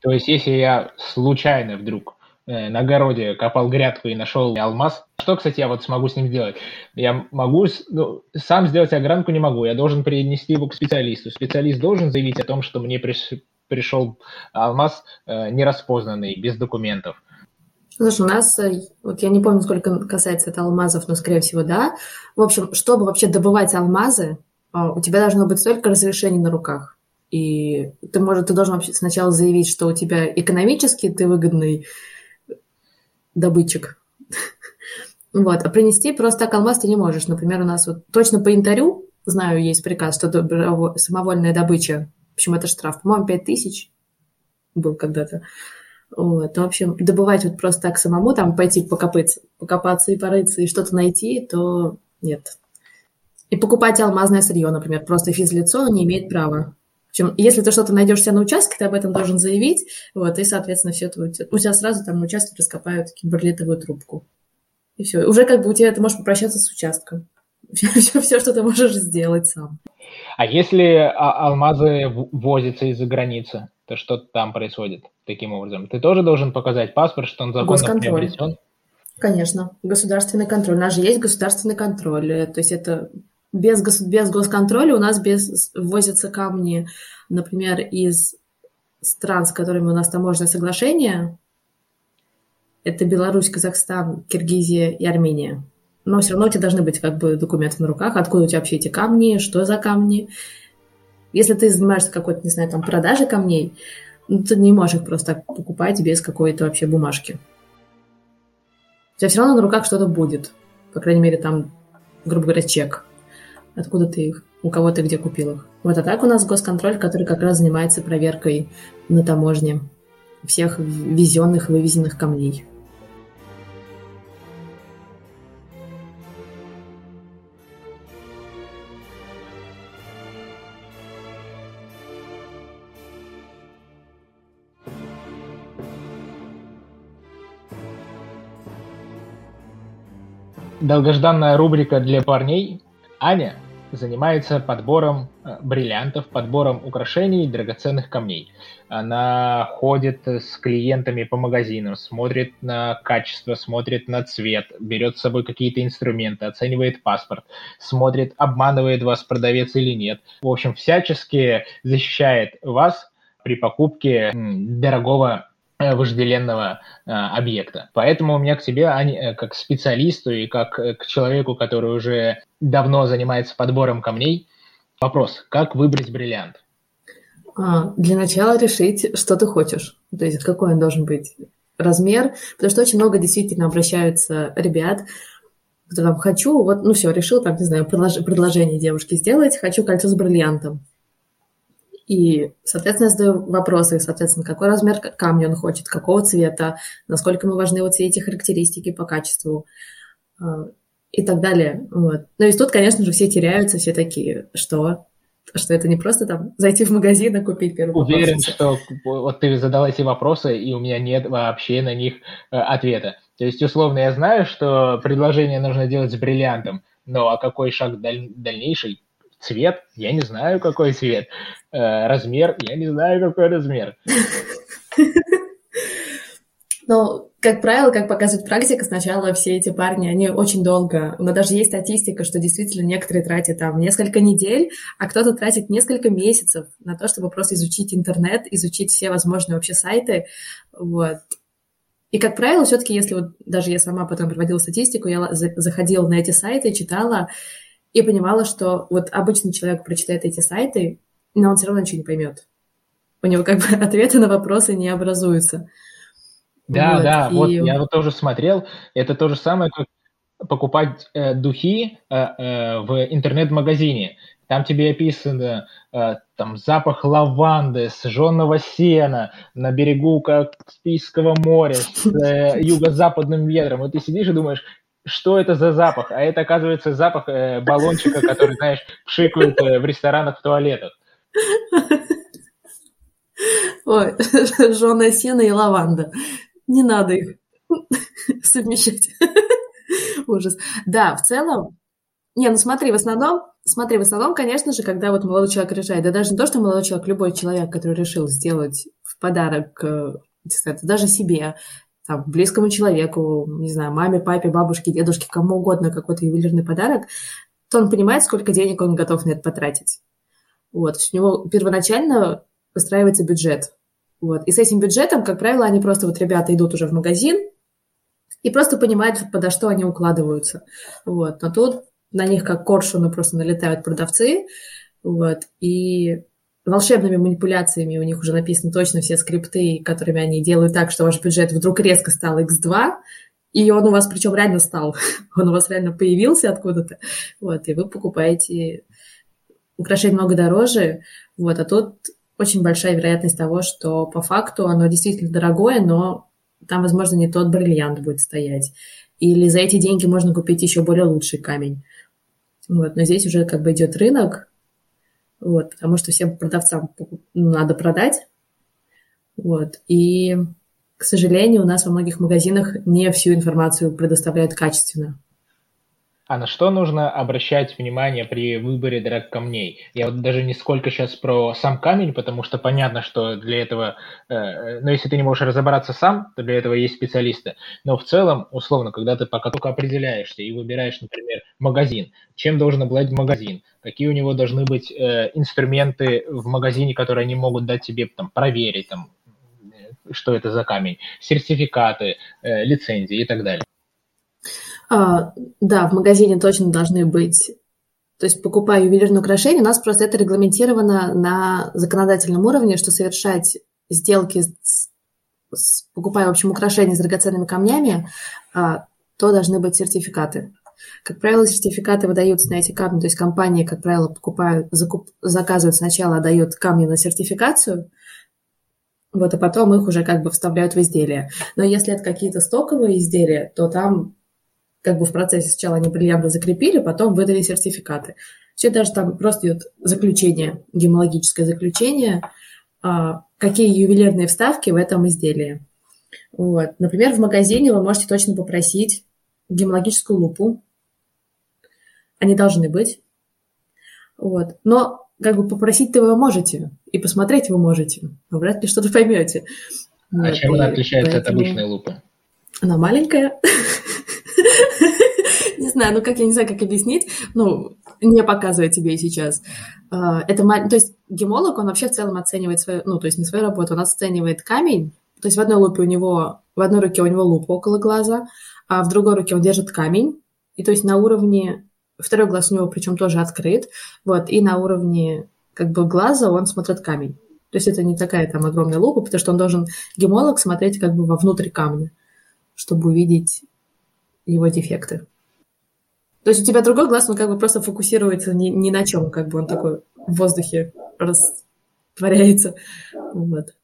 То есть если я случайно вдруг Э, на огороде копал грядку и нашел алмаз. Что, кстати, я вот смогу с ним сделать? Я могу, ну, сам сделать огранку не могу, я должен принести его к специалисту. Специалист должен заявить о том, что мне приш, пришел алмаз э, нераспознанный, без документов. Слушай, у нас, э, вот я не помню, сколько касается это алмазов, но, скорее всего, да. В общем, чтобы вообще добывать алмазы, э, у тебя должно быть столько разрешений на руках. И ты, может, ты должен вообще сначала заявить, что у тебя экономически ты выгодный добытчик. Вот. А принести просто так алмаз ты не можешь. Например, у нас вот точно по янтарю, знаю, есть приказ, что самовольная добыча, в общем, это штраф, по-моему, 5 тысяч был когда-то. Вот. В общем, добывать вот просто так самому, там пойти покопаться, покопаться и порыться, и что-то найти, то нет. И покупать алмазное сырье, например, просто физлицо не имеет права. Общем, если ты что-то найдешь себя на участке, ты об этом должен заявить, вот, и, соответственно, все это у тебя сразу там на участке раскопают киберлитовую трубку. И все. Уже как бы у тебя ты можешь попрощаться с участком. Все, все, все, что ты можешь сделать сам. А если а, алмазы возятся из-за границы, то что там происходит таким образом? Ты тоже должен показать паспорт, что он законно Госконтроль. приобретен? Конечно, государственный контроль. У нас же есть государственный контроль. То есть это без, гос, без госконтроля у нас без, ввозятся камни, например, из стран, с которыми у нас таможенное соглашение. Это Беларусь, Казахстан, Киргизия и Армения. Но все равно у тебя должны быть как бы документы на руках, откуда у тебя вообще эти камни, что за камни. Если ты занимаешься какой-то, не знаю, там, продажей камней, ну, ты не можешь их просто так покупать без какой-то вообще бумажки. У тебя все равно на руках что-то будет. По крайней мере, там, грубо говоря, чек откуда ты их, у кого ты где купил их. Вот а так у нас госконтроль, который как раз занимается проверкой на таможне всех везенных, вывезенных камней. Долгожданная рубрика для парней. Аня занимается подбором э, бриллиантов, подбором украшений и драгоценных камней. Она ходит с клиентами по магазинам, смотрит на качество, смотрит на цвет, берет с собой какие-то инструменты, оценивает паспорт, смотрит, обманывает вас продавец или нет. В общем, всячески защищает вас при покупке дорогого вожделенного э, объекта. Поэтому у меня к тебе, Ань, э, как специалисту и как э, к человеку, который уже давно занимается подбором камней, вопрос, как выбрать бриллиант? А, для начала решить, что ты хочешь. То есть какой он должен быть размер, потому что очень много действительно обращаются ребят, кто там хочу, вот, ну все, решил там, не знаю, предложение девушке сделать, хочу кольцо с бриллиантом. И, соответственно, я задаю вопросы, соответственно, какой размер камня он хочет, какого цвета, насколько ему важны вот все эти характеристики по качеству а, и так далее. Вот. Ну и тут, конечно же, все теряются, все такие, что что это не просто там зайти в магазин и купить первый Уверен, что вот ты задал эти вопросы, и у меня нет вообще на них э, ответа. То есть, условно, я знаю, что предложение нужно делать с бриллиантом, но а какой шаг даль- дальнейший? Цвет? Я не знаю, какой цвет. Э, размер? Я не знаю, какой размер. Но, как правило, как показывает практика, сначала все эти парни, они очень долго, но даже есть статистика, что действительно некоторые тратят там несколько недель, а кто-то тратит несколько месяцев на то, чтобы просто изучить интернет, изучить все возможные вообще сайты, вот. И, как правило, все-таки, если вот даже я сама потом проводила статистику, я заходила на эти сайты, читала и понимала, что вот обычный человек прочитает эти сайты, но он все равно ничего не поймет. У него как бы ответы на вопросы не образуются. Да, вот, да, и... вот я вот тоже смотрел, это то же самое, как покупать э, духи э, э, в интернет-магазине. Там тебе описано э, там запах лаванды, сжженного сена на берегу Каспийского моря с э, юго-западным ветром. И ты сидишь и думаешь, что это за запах? А это, оказывается, запах э, баллончика, который, знаешь, пшикают э, в ресторанах, в туалетах. Ой, жженое сено и лаванда. Не надо их совмещать. Ужас. Да, в целом, не, ну смотри, в основном, смотри, в основном, конечно же, когда вот молодой человек решает, да даже не то, что молодой человек, любой человек, который решил сделать в подарок, э, даже себе, там, близкому человеку, не знаю, маме, папе, бабушке, дедушке, кому угодно какой-то ювелирный подарок, то он понимает, сколько денег он готов на это потратить. Вот, у него первоначально выстраивается бюджет. Вот. И с этим бюджетом, как правило, они просто, вот ребята идут уже в магазин и просто понимают, подо что они укладываются. Вот. Но тут на них как коршуны просто налетают продавцы, вот, и волшебными манипуляциями у них уже написаны точно все скрипты, которыми они делают так, что ваш бюджет вдруг резко стал x2, и он у вас причем реально стал, он у вас реально появился откуда-то, вот, и вы покупаете украшение много дороже, вот, а тут очень большая вероятность того, что по факту оно действительно дорогое, но там, возможно, не тот бриллиант будет стоять. Или за эти деньги можно купить еще более лучший камень. Вот, но здесь уже как бы идет рынок, вот, потому что всем продавцам надо продать. Вот, и, к сожалению, у нас во многих магазинах не всю информацию предоставляют качественно. А на что нужно обращать внимание при выборе драг-камней? Я вот даже не сколько сейчас про сам камень, потому что понятно, что для этого, э, ну, если ты не можешь разобраться сам, то для этого есть специалисты. Но в целом, условно, когда ты пока только определяешься и выбираешь, например, магазин, чем должен обладать магазин, какие у него должны быть э, инструменты в магазине, которые они могут дать тебе там, проверить, там, э, что это за камень, сертификаты, э, лицензии и так далее. А, да, в магазине точно должны быть то есть, покупая ювелирные украшения, у нас просто это регламентировано на законодательном уровне, что совершать сделки, с, с, покупая, в общем, украшения с драгоценными камнями, а, то должны быть сертификаты. Как правило, сертификаты выдаются на эти камни, то есть компании, как правило, покупают, закуп, заказывают сначала, дают камни на сертификацию, вот, а потом их уже как бы вставляют в изделие. Но если это какие-то стоковые изделия, то там как бы в процессе сначала они бриллианты закрепили, потом выдали сертификаты. Все даже там просто идет заключение, гемологическое заключение, а, какие ювелирные вставки в этом изделии. Вот. Например, в магазине вы можете точно попросить гемологическую лупу. Они должны быть. Вот. Но как бы попросить-то вы можете, и посмотреть вы можете, но вряд ли что-то поймете. А вот. чем она отличается Поэтому... от обычной лупы? Она маленькая, знаю, ну как я не знаю, как объяснить. Ну, не показываю тебе сейчас. А, это, то есть гемолог, он вообще в целом оценивает свою, ну, то есть не свою работу, он оценивает камень. То есть в одной лупе у него, в одной руке у него лупа около глаза, а в другой руке он держит камень. И то есть на уровне, второй глаз у него причем тоже открыт, вот, и на уровне как бы глаза он смотрит камень. То есть это не такая там огромная лупа, потому что он должен, гемолог, смотреть как бы вовнутрь камня, чтобы увидеть его дефекты. То есть у тебя другой глаз, он как бы просто фокусируется ни, ни на чем, как бы он такой в воздухе растворяется. Вот.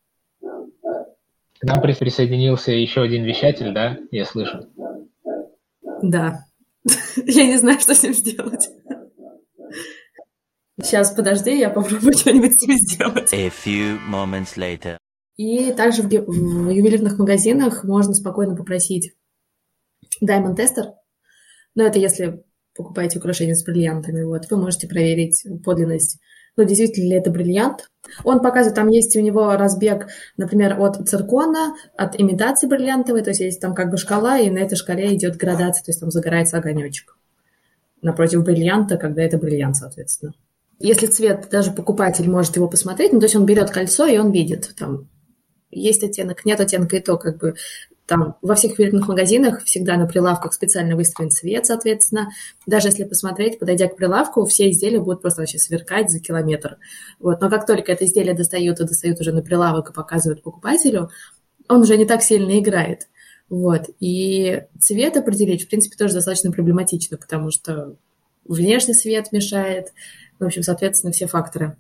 К нам присоединился еще один вещатель, да? Я слышу. Да. Я не знаю, что с ним сделать. Сейчас, подожди, я попробую что-нибудь с ним сделать. A few moments later. И также в, в ювелирных магазинах можно спокойно попросить Diamond Tester. Но это если покупаете украшения с бриллиантами, вот, вы можете проверить подлинность. Ну, действительно ли это бриллиант. Он показывает, там есть у него разбег, например, от циркона, от имитации бриллиантовой, то есть есть там как бы шкала, и на этой шкале идет градация, то есть там загорается огонечек. Напротив бриллианта, когда это бриллиант, соответственно. Если цвет, даже покупатель может его посмотреть, ну, то есть он берет кольцо, и он видит, там, есть оттенок, нет оттенка, и то как бы там во всех ювелирных магазинах всегда на прилавках специально выстроен цвет, соответственно. Даже если посмотреть, подойдя к прилавку, все изделия будут просто вообще сверкать за километр. Вот. Но как только это изделие достают и достают уже на прилавок и показывают покупателю, он уже не так сильно играет. Вот. И цвет определить, в принципе, тоже достаточно проблематично, потому что внешний свет мешает, в общем, соответственно, все факторы.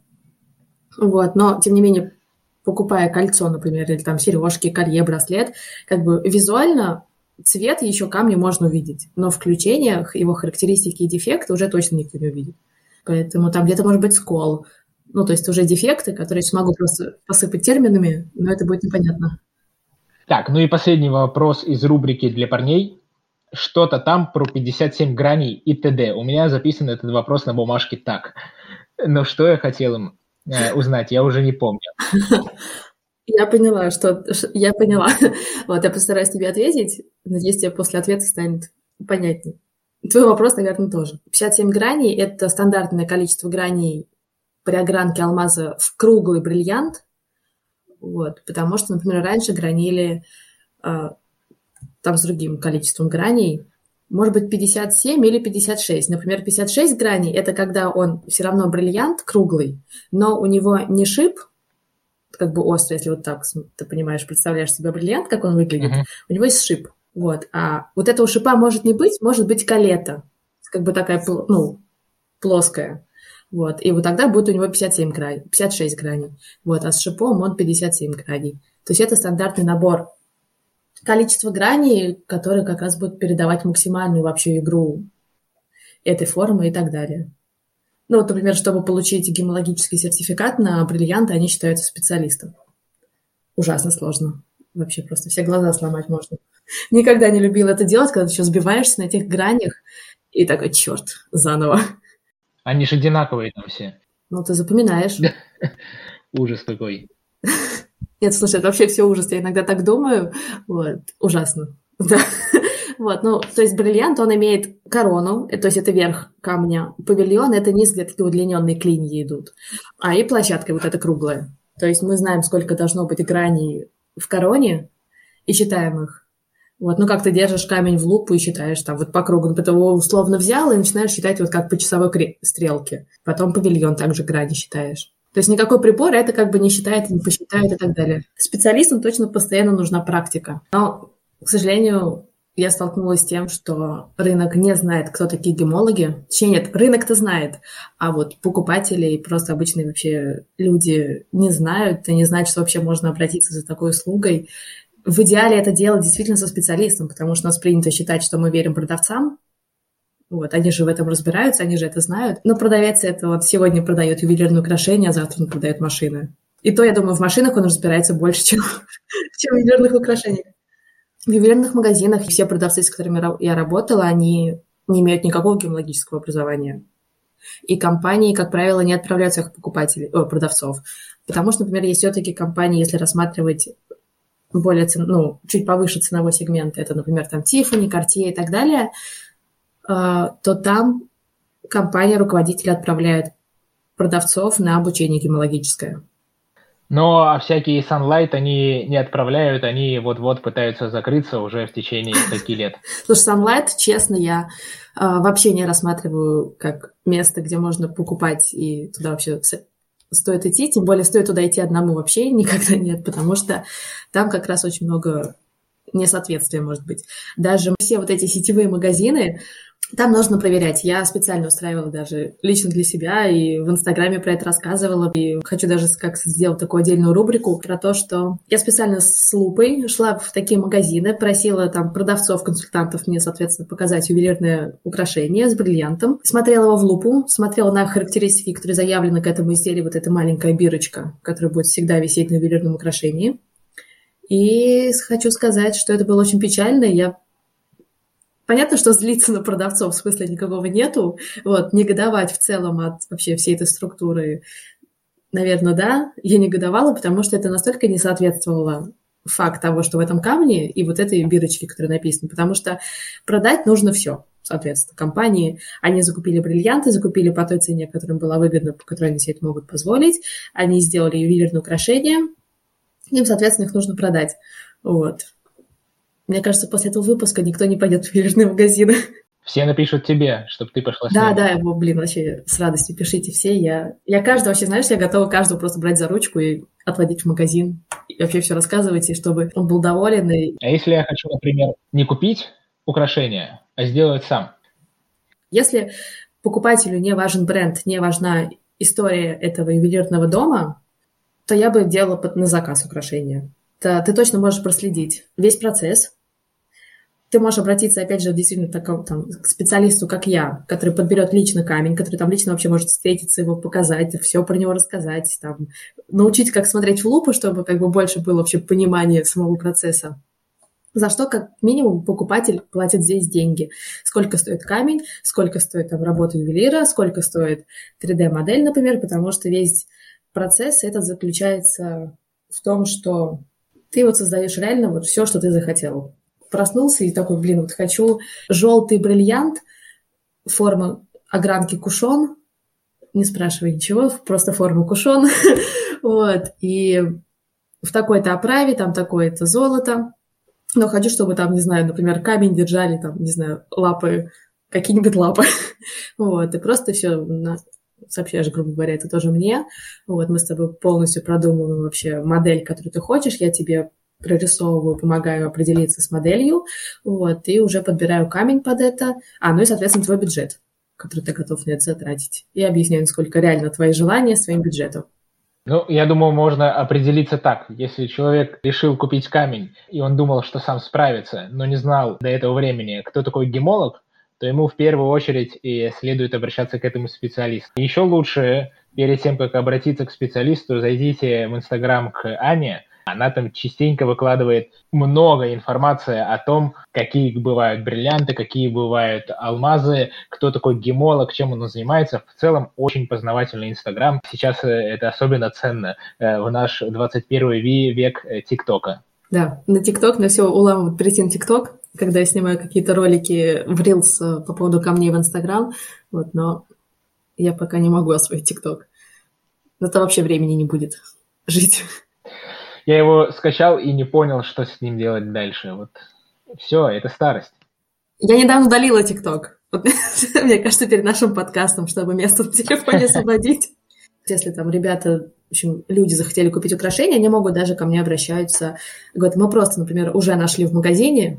Вот. Но, тем не менее, покупая кольцо, например, или там сережки, колье, браслет, как бы визуально цвет еще камня можно увидеть, но в его характеристики и дефекты уже точно никто не увидит. Поэтому там где-то может быть скол, ну, то есть уже дефекты, которые я могу просто посыпать терминами, но это будет непонятно. Так, ну и последний вопрос из рубрики для парней. Что-то там про 57 граней и т.д. У меня записан этот вопрос на бумажке так. Но что я хотел им э, узнать, я уже не помню. Я поняла, что... Я поняла. Вот, я постараюсь тебе ответить. Надеюсь, тебе после ответа станет понятнее. Твой вопрос, наверное, тоже. 57 граней – это стандартное количество граней при огранке алмаза в круглый бриллиант. Вот, потому что, например, раньше гранили э, там с другим количеством граней, может быть, 57 или 56. Например, 56 граней – это когда он все равно бриллиант круглый, но у него не шип, как бы острый, если вот так, ты понимаешь, представляешь себе бриллиант, как он выглядит, uh-huh. у него есть шип. Вот. А вот этого шипа может не быть, может быть калета, как бы такая, ну, плоская. Вот. И вот тогда будет у него 57 граней, 56 граней. Вот. А с шипом он 57 граней. То есть это стандартный набор количества граней, которые как раз будут передавать максимальную вообще игру этой формы и так далее. Ну, вот, например, чтобы получить гемологический сертификат на бриллианты, они считаются специалистом. Ужасно сложно. Вообще просто все глаза сломать можно. Никогда не любила это делать, когда ты еще сбиваешься на этих гранях, и такой, черт, заново. Они же одинаковые там все. Ну, ты запоминаешь. Ужас такой. Нет, слушай, это вообще все ужас. Я иногда так думаю. Вот. Ужасно. Да. Вот, ну, то есть бриллиант, он имеет корону, то есть это верх камня. Павильон — это низ, где такие удлиненные клинья идут. А и площадка вот эта круглая. То есть мы знаем, сколько должно быть граней в короне, и считаем их. Вот, ну как ты держишь камень в лупу и считаешь там вот по кругу, ты его условно взял и начинаешь считать вот как по часовой стрелке. Потом павильон также грани считаешь. То есть никакой прибор это как бы не считает, не посчитает и так далее. Специалистам точно постоянно нужна практика. Но, к сожалению, я столкнулась с тем, что рынок не знает, кто такие гемологи. Точнее, нет, рынок-то знает, а вот покупатели и просто обычные вообще люди не знают, и не знают, что вообще можно обратиться за такой услугой. В идеале это делать действительно со специалистом, потому что у нас принято считать, что мы верим продавцам, вот, они же в этом разбираются, они же это знают. Но продавец это вот сегодня продает ювелирные украшения, а завтра он продает машины. И то, я думаю, в машинах он разбирается больше, чем, чем в ювелирных украшениях. В ювелирных магазинах все продавцы, с которыми я работала, они не имеют никакого гемологического образования. И компании, как правило, не отправляют своих покупателей, о, продавцов. Потому что, например, есть все-таки компании, если рассматривать более, цен, ну, чуть повыше ценовой сегмент, это, например, там Tiffany, Cartier и так далее, то там компания, руководители отправляют продавцов на обучение гемологическое. Но а всякие Sunlight они не отправляют, они вот-вот пытаются закрыться уже в течение пяти лет. Слушай, Sunlight, честно, я э, вообще не рассматриваю как место, где можно покупать и туда вообще стоит идти, тем более стоит туда идти одному вообще никогда нет, потому что там как раз очень много несоответствия может быть. Даже все вот эти сетевые магазины, Там нужно проверять. Я специально устраивала даже лично для себя и в Инстаграме про это рассказывала. И хочу даже как сделать такую отдельную рубрику про то, что я специально с лупой шла в такие магазины, просила там продавцов, консультантов мне, соответственно, показать ювелирное украшение с бриллиантом. Смотрела его в лупу, смотрела на характеристики, которые заявлены к этому изделию. Вот эта маленькая бирочка, которая будет всегда висеть на ювелирном украшении. И хочу сказать, что это было очень печально. Я Понятно, что злиться на продавцов смысла никакого нету. Вот, негодовать в целом от вообще всей этой структуры, наверное, да. Я негодовала, потому что это настолько не соответствовало факт того, что в этом камне и вот этой бирочке, которая написана. Потому что продать нужно все соответственно, компании. Они закупили бриллианты, закупили по той цене, которая была выгодна, по которой они себе это могут позволить. Они сделали ювелирные украшения, им, соответственно, их нужно продать. Вот. Мне кажется, после этого выпуска никто не пойдет в ювелирные магазины. Все напишут тебе, чтобы ты пошла с Да, да, его, блин, вообще с радостью пишите все. Я, я каждого вообще, знаешь, я готова каждого просто брать за ручку и отводить в магазин. И вообще все рассказывать, и чтобы он был доволен. И... А если я хочу, например, не купить украшение, а сделать сам? Если покупателю не важен бренд, не важна история этого ювелирного дома, то я бы делала на заказ украшения. То ты точно можешь проследить весь процесс, ты можешь обратиться, опять же, действительно такому, там, к специалисту, как я, который подберет лично камень, который там лично вообще может встретиться, его показать, все про него рассказать, там, научить, как смотреть в лупу, чтобы как бы больше было вообще понимания самого процесса. За что, как минимум, покупатель платит здесь деньги. Сколько стоит камень, сколько стоит там работа ювелира, сколько стоит 3D-модель, например, потому что весь процесс этот заключается в том, что ты вот создаешь реально вот все, что ты захотел проснулся и такой, блин, вот хочу желтый бриллиант, форма огранки кушон, не спрашивай ничего, просто форма кушон, вот, и в такой-то оправе, там такое-то золото, но хочу, чтобы там, не знаю, например, камень держали, там, не знаю, лапы, какие-нибудь лапы, вот, и просто все сообщаешь, грубо говоря, это тоже мне, вот, мы с тобой полностью продумываем вообще модель, которую ты хочешь, я тебе прорисовываю, помогаю определиться с моделью, вот, и уже подбираю камень под это, а, ну и, соответственно, твой бюджет, который ты готов на это затратить. И объясняю, насколько реально твои желания своим бюджетом. Ну, я думаю, можно определиться так. Если человек решил купить камень, и он думал, что сам справится, но не знал до этого времени, кто такой гемолог, то ему в первую очередь и следует обращаться к этому специалисту. Еще лучше, перед тем, как обратиться к специалисту, зайдите в Инстаграм к Ане, она там частенько выкладывает много информации о том, какие бывают бриллианты, какие бывают алмазы, кто такой гемолог, чем он занимается. В целом очень познавательный Инстаграм. Сейчас э, это особенно ценно э, в наш 21 век э, ТикТока. Да, на ТикТок, на все уламывают перейти на ТикТок, когда я снимаю какие-то ролики в Reels по поводу камней в Инстаграм, вот, но я пока не могу освоить ТикТок. Это вообще времени не будет жить. Я его скачал и не понял, что с ним делать дальше. Вот все, это старость. Я недавно удалила ТикТок. мне кажется, перед нашим подкастом, чтобы место в телефоне освободить. Если там ребята, в общем, люди захотели купить украшения, они могут даже ко мне обращаются. Говорят, мы просто, например, уже нашли в магазине,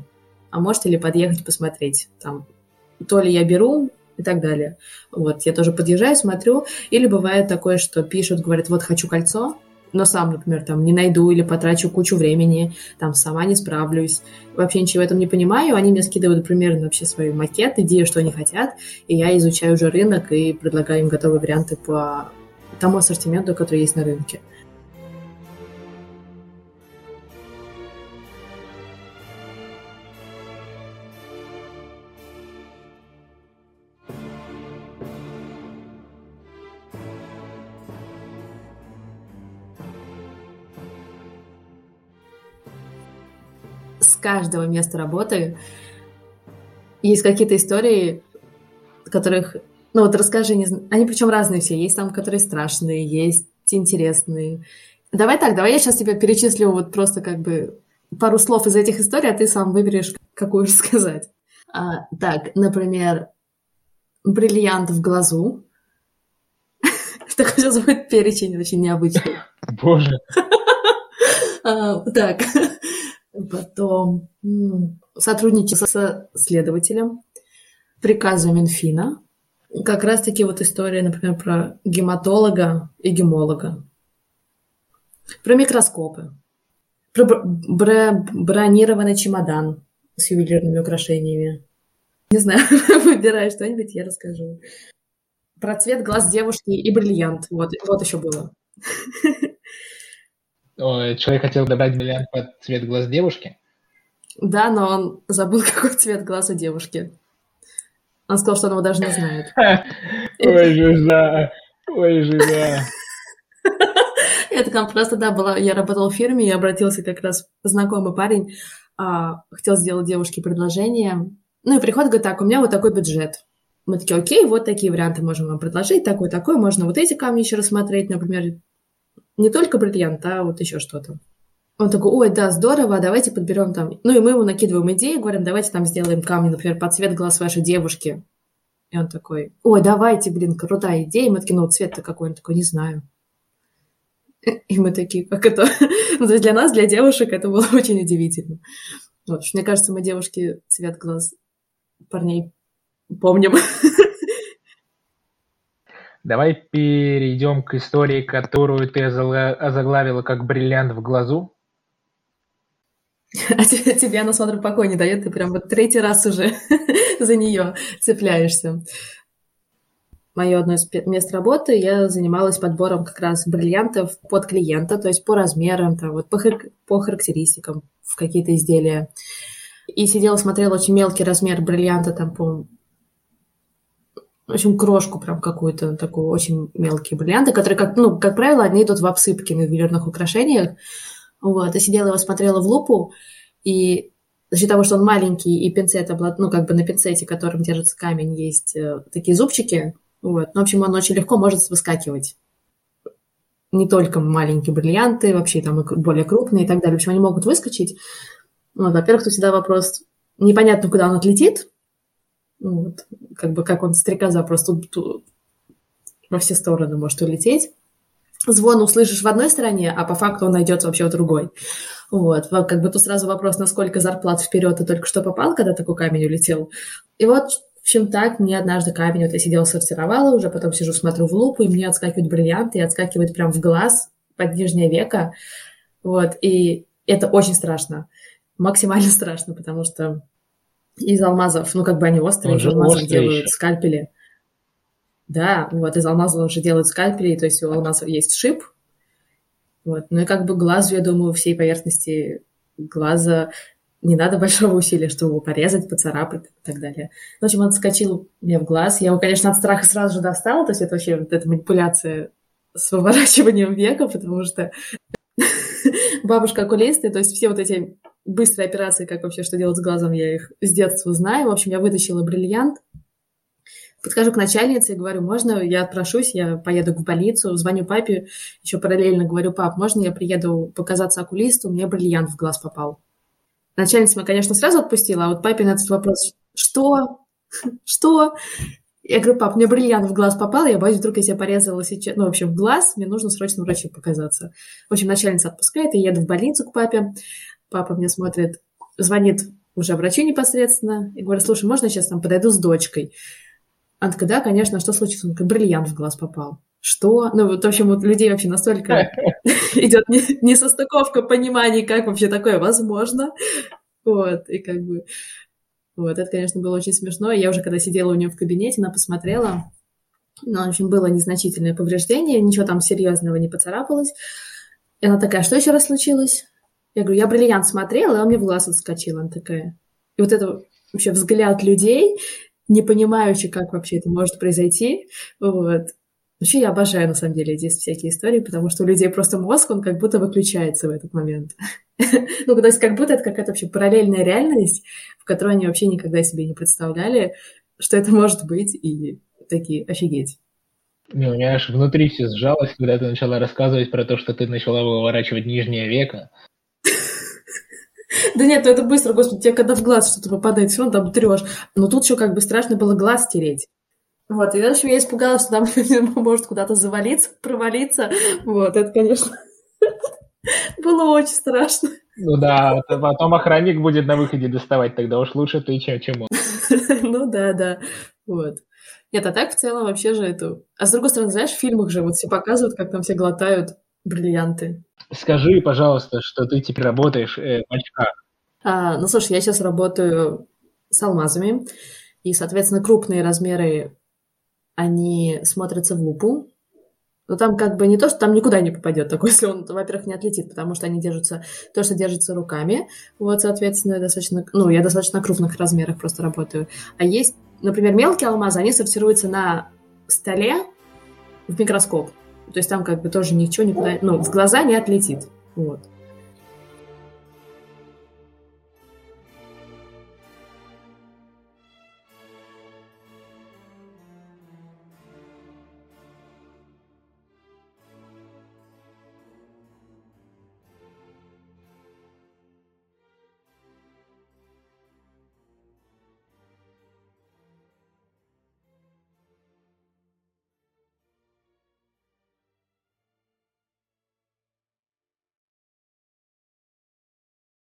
а можете ли подъехать посмотреть? Там, то ли я беру, и так далее. Вот, я тоже подъезжаю, смотрю. Или бывает такое, что пишут, говорят, вот хочу кольцо, но сам, например, там не найду или потрачу кучу времени, там сама не справлюсь, вообще ничего в этом не понимаю, они мне скидывают примерно вообще свой макет, идею, что они хотят, и я изучаю уже рынок и предлагаю им готовые варианты по тому ассортименту, который есть на рынке. Каждого места работы есть какие-то истории, которых, ну вот расскажи, не знаю, они причем разные все, есть там, которые страшные, есть интересные. Давай так, давай я сейчас тебе перечислю вот просто как бы пару слов из этих историй, а ты сам выберешь, какую рассказать. А, так, например, бриллиант в глазу. Такой сейчас будет перечень очень необычный. Боже. А, так, потом сотрудничество со следователем, приказа Минфина. Как раз-таки вот история, например, про гематолога и гемолога. Про микроскопы. Про бр- бронированный чемодан с ювелирными украшениями. Не знаю, выбирай что-нибудь, я расскажу. Про цвет глаз девушки и бриллиант. Вот, вот еще было. человек хотел добавить бриллиант под цвет глаз девушки? Да, но он забыл, какой цвет глаз у девушки. Он сказал, что он его даже не знает. Ой, жиза! Ой, жиза! Это там просто, да, была, я работала в фирме, и обратился как раз знакомый парень, а, хотел сделать девушке предложение. Ну и приходит, говорит, так, у меня вот такой бюджет. Мы такие, окей, вот такие варианты можем вам предложить, такой, такой, можно вот эти камни еще рассмотреть, например, не только бриллиант, а вот еще что-то. Он такой, ой, да, здорово, давайте подберем там. Ну и мы ему накидываем идеи, говорим, давайте там сделаем камни, например, под цвет глаз вашей девушки. И он такой, ой, давайте, блин, крутая идея. И мы такие, ну цвет-то какой? Он такой, не знаю. И мы такие, как это? ну, то есть для нас, для девушек, это было очень удивительно. Вот, мне кажется, мы девушки цвет глаз парней помним. Давай перейдем к истории, которую ты озаглавила как бриллиант в глазу. А тебе она, смотрю, покой не дает, ты прям вот третий раз уже за нее цепляешься. Мое одно из мест работы, я занималась подбором как раз бриллиантов под клиента, то есть по размерам, там, вот по, хар- по характеристикам в какие-то изделия. И сидела, смотрела очень мелкий размер бриллианта, там, по в общем, крошку прям какую-то, такую очень мелкие бриллианты, которые, как, ну, как правило, они идут в обсыпке на ювелирных украшениях. Вот, я сидела его смотрела в лупу, и за счет того, что он маленький, и пинцет, ну, как бы на пинцете, которым держится камень, есть э, такие зубчики, вот, ну, в общем, он очень легко может выскакивать. Не только маленькие бриллианты, вообще там и более крупные и так далее. В общем, они могут выскочить. Вот, во-первых, тут всегда вопрос, непонятно, куда он отлетит, вот, как бы как он стрекоза просто тут, во все стороны может улететь. Звон услышишь в одной стороне, а по факту он найдется вообще в другой. Вот, как бы тут сразу вопрос, насколько зарплат вперед ты только что попал, когда такой камень улетел. И вот, в общем, так, мне однажды камень, вот я сидела, сортировала, уже потом сижу, смотрю в лупу, и мне отскакивают бриллианты, и отскакивает прям в глаз, под нижнее веко. Вот, и это очень страшно, максимально страшно, потому что из алмазов, ну, как бы они острые, из алмазов делают еще. скальпели. Да, вот, из алмазов уже делают скальпели, то есть у алмазов есть шип. Вот, ну и как бы глазу, я думаю, всей поверхности глаза не надо большого усилия, чтобы его порезать, поцарапать и так далее. В общем, он скочил мне в глаз. Я его, конечно, от страха сразу же достала, то есть это вообще вот эта манипуляция с выворачиванием века, потому что бабушка окулисты, то есть все вот эти быстрые операции, как вообще что делать с глазом, я их с детства знаю. В общем, я вытащила бриллиант, подхожу к начальнице и говорю, можно я отпрошусь, я поеду в больницу, звоню папе, еще параллельно говорю, пап, можно я приеду показаться окулисту, мне бриллиант в глаз попал. Начальница меня, конечно, сразу отпустила, а вот папе на этот вопрос, что? Что? Я говорю, пап, мне бриллиант в глаз попал, я боюсь, вдруг я себя порезала сейчас, ну, в общем, в глаз, мне нужно срочно врачу показаться. В общем, начальница отпускает, я еду в больницу к папе, папа мне смотрит, звонит уже врачу непосредственно и говорит, слушай, можно я сейчас там подойду с дочкой? Она такая, да, конечно, что случилось? Он такой, бриллиант в глаз попал. Что? Ну, вот, в общем, вот людей вообще настолько идет несостыковка пониманий, как вообще такое возможно. Вот, и как бы... Вот, это, конечно, было очень смешно. Я уже, когда сидела у нее в кабинете, она посмотрела, ну, в общем, было незначительное повреждение, ничего там серьезного не поцарапалось. И она такая, что еще раз случилось? Я говорю, я бриллиант смотрела, и он мне в глаз отскочил. Она такая. И вот это вообще взгляд людей, не понимающий, как вообще это может произойти. Вот. Вообще я обожаю, на самом деле, здесь всякие истории, потому что у людей просто мозг, он как будто выключается в этот момент. ну, то есть как будто это какая-то вообще параллельная реальность, в которой они вообще никогда себе не представляли, что это может быть, и такие, офигеть. Не, у меня аж внутри все сжалось, когда ты начала рассказывать про то, что ты начала выворачивать нижнее веко. Да нет, ну это быстро, господи, тебе когда в глаз что-то попадает, все равно там трешь. Но тут еще как бы страшно было глаз стереть. Вот, и дальше я испугалась, что там может куда-то завалиться, провалиться. Вот, это, конечно, было очень страшно. Ну да, потом охранник будет на выходе доставать, тогда уж лучше ты, чем, чем он. Ну да, да. Вот. Нет, а так в целом вообще же это... А с другой стороны, знаешь, в фильмах же вот все показывают, как там все глотают бриллианты. Скажи, пожалуйста, что ты теперь работаешь э, в очках. А, ну, слушай, я сейчас работаю с алмазами, и, соответственно, крупные размеры, они смотрятся в лупу, но там как бы не то, что там никуда не попадет такой, если он, во-первых, не отлетит, потому что они держатся, то, что держится руками, вот, соответственно, достаточно, ну, я достаточно крупных размерах просто работаю. А есть, например, мелкие алмазы, они сортируются на столе в микроскоп. То есть там как бы тоже ничего никуда, ну, в глаза не отлетит. Вот.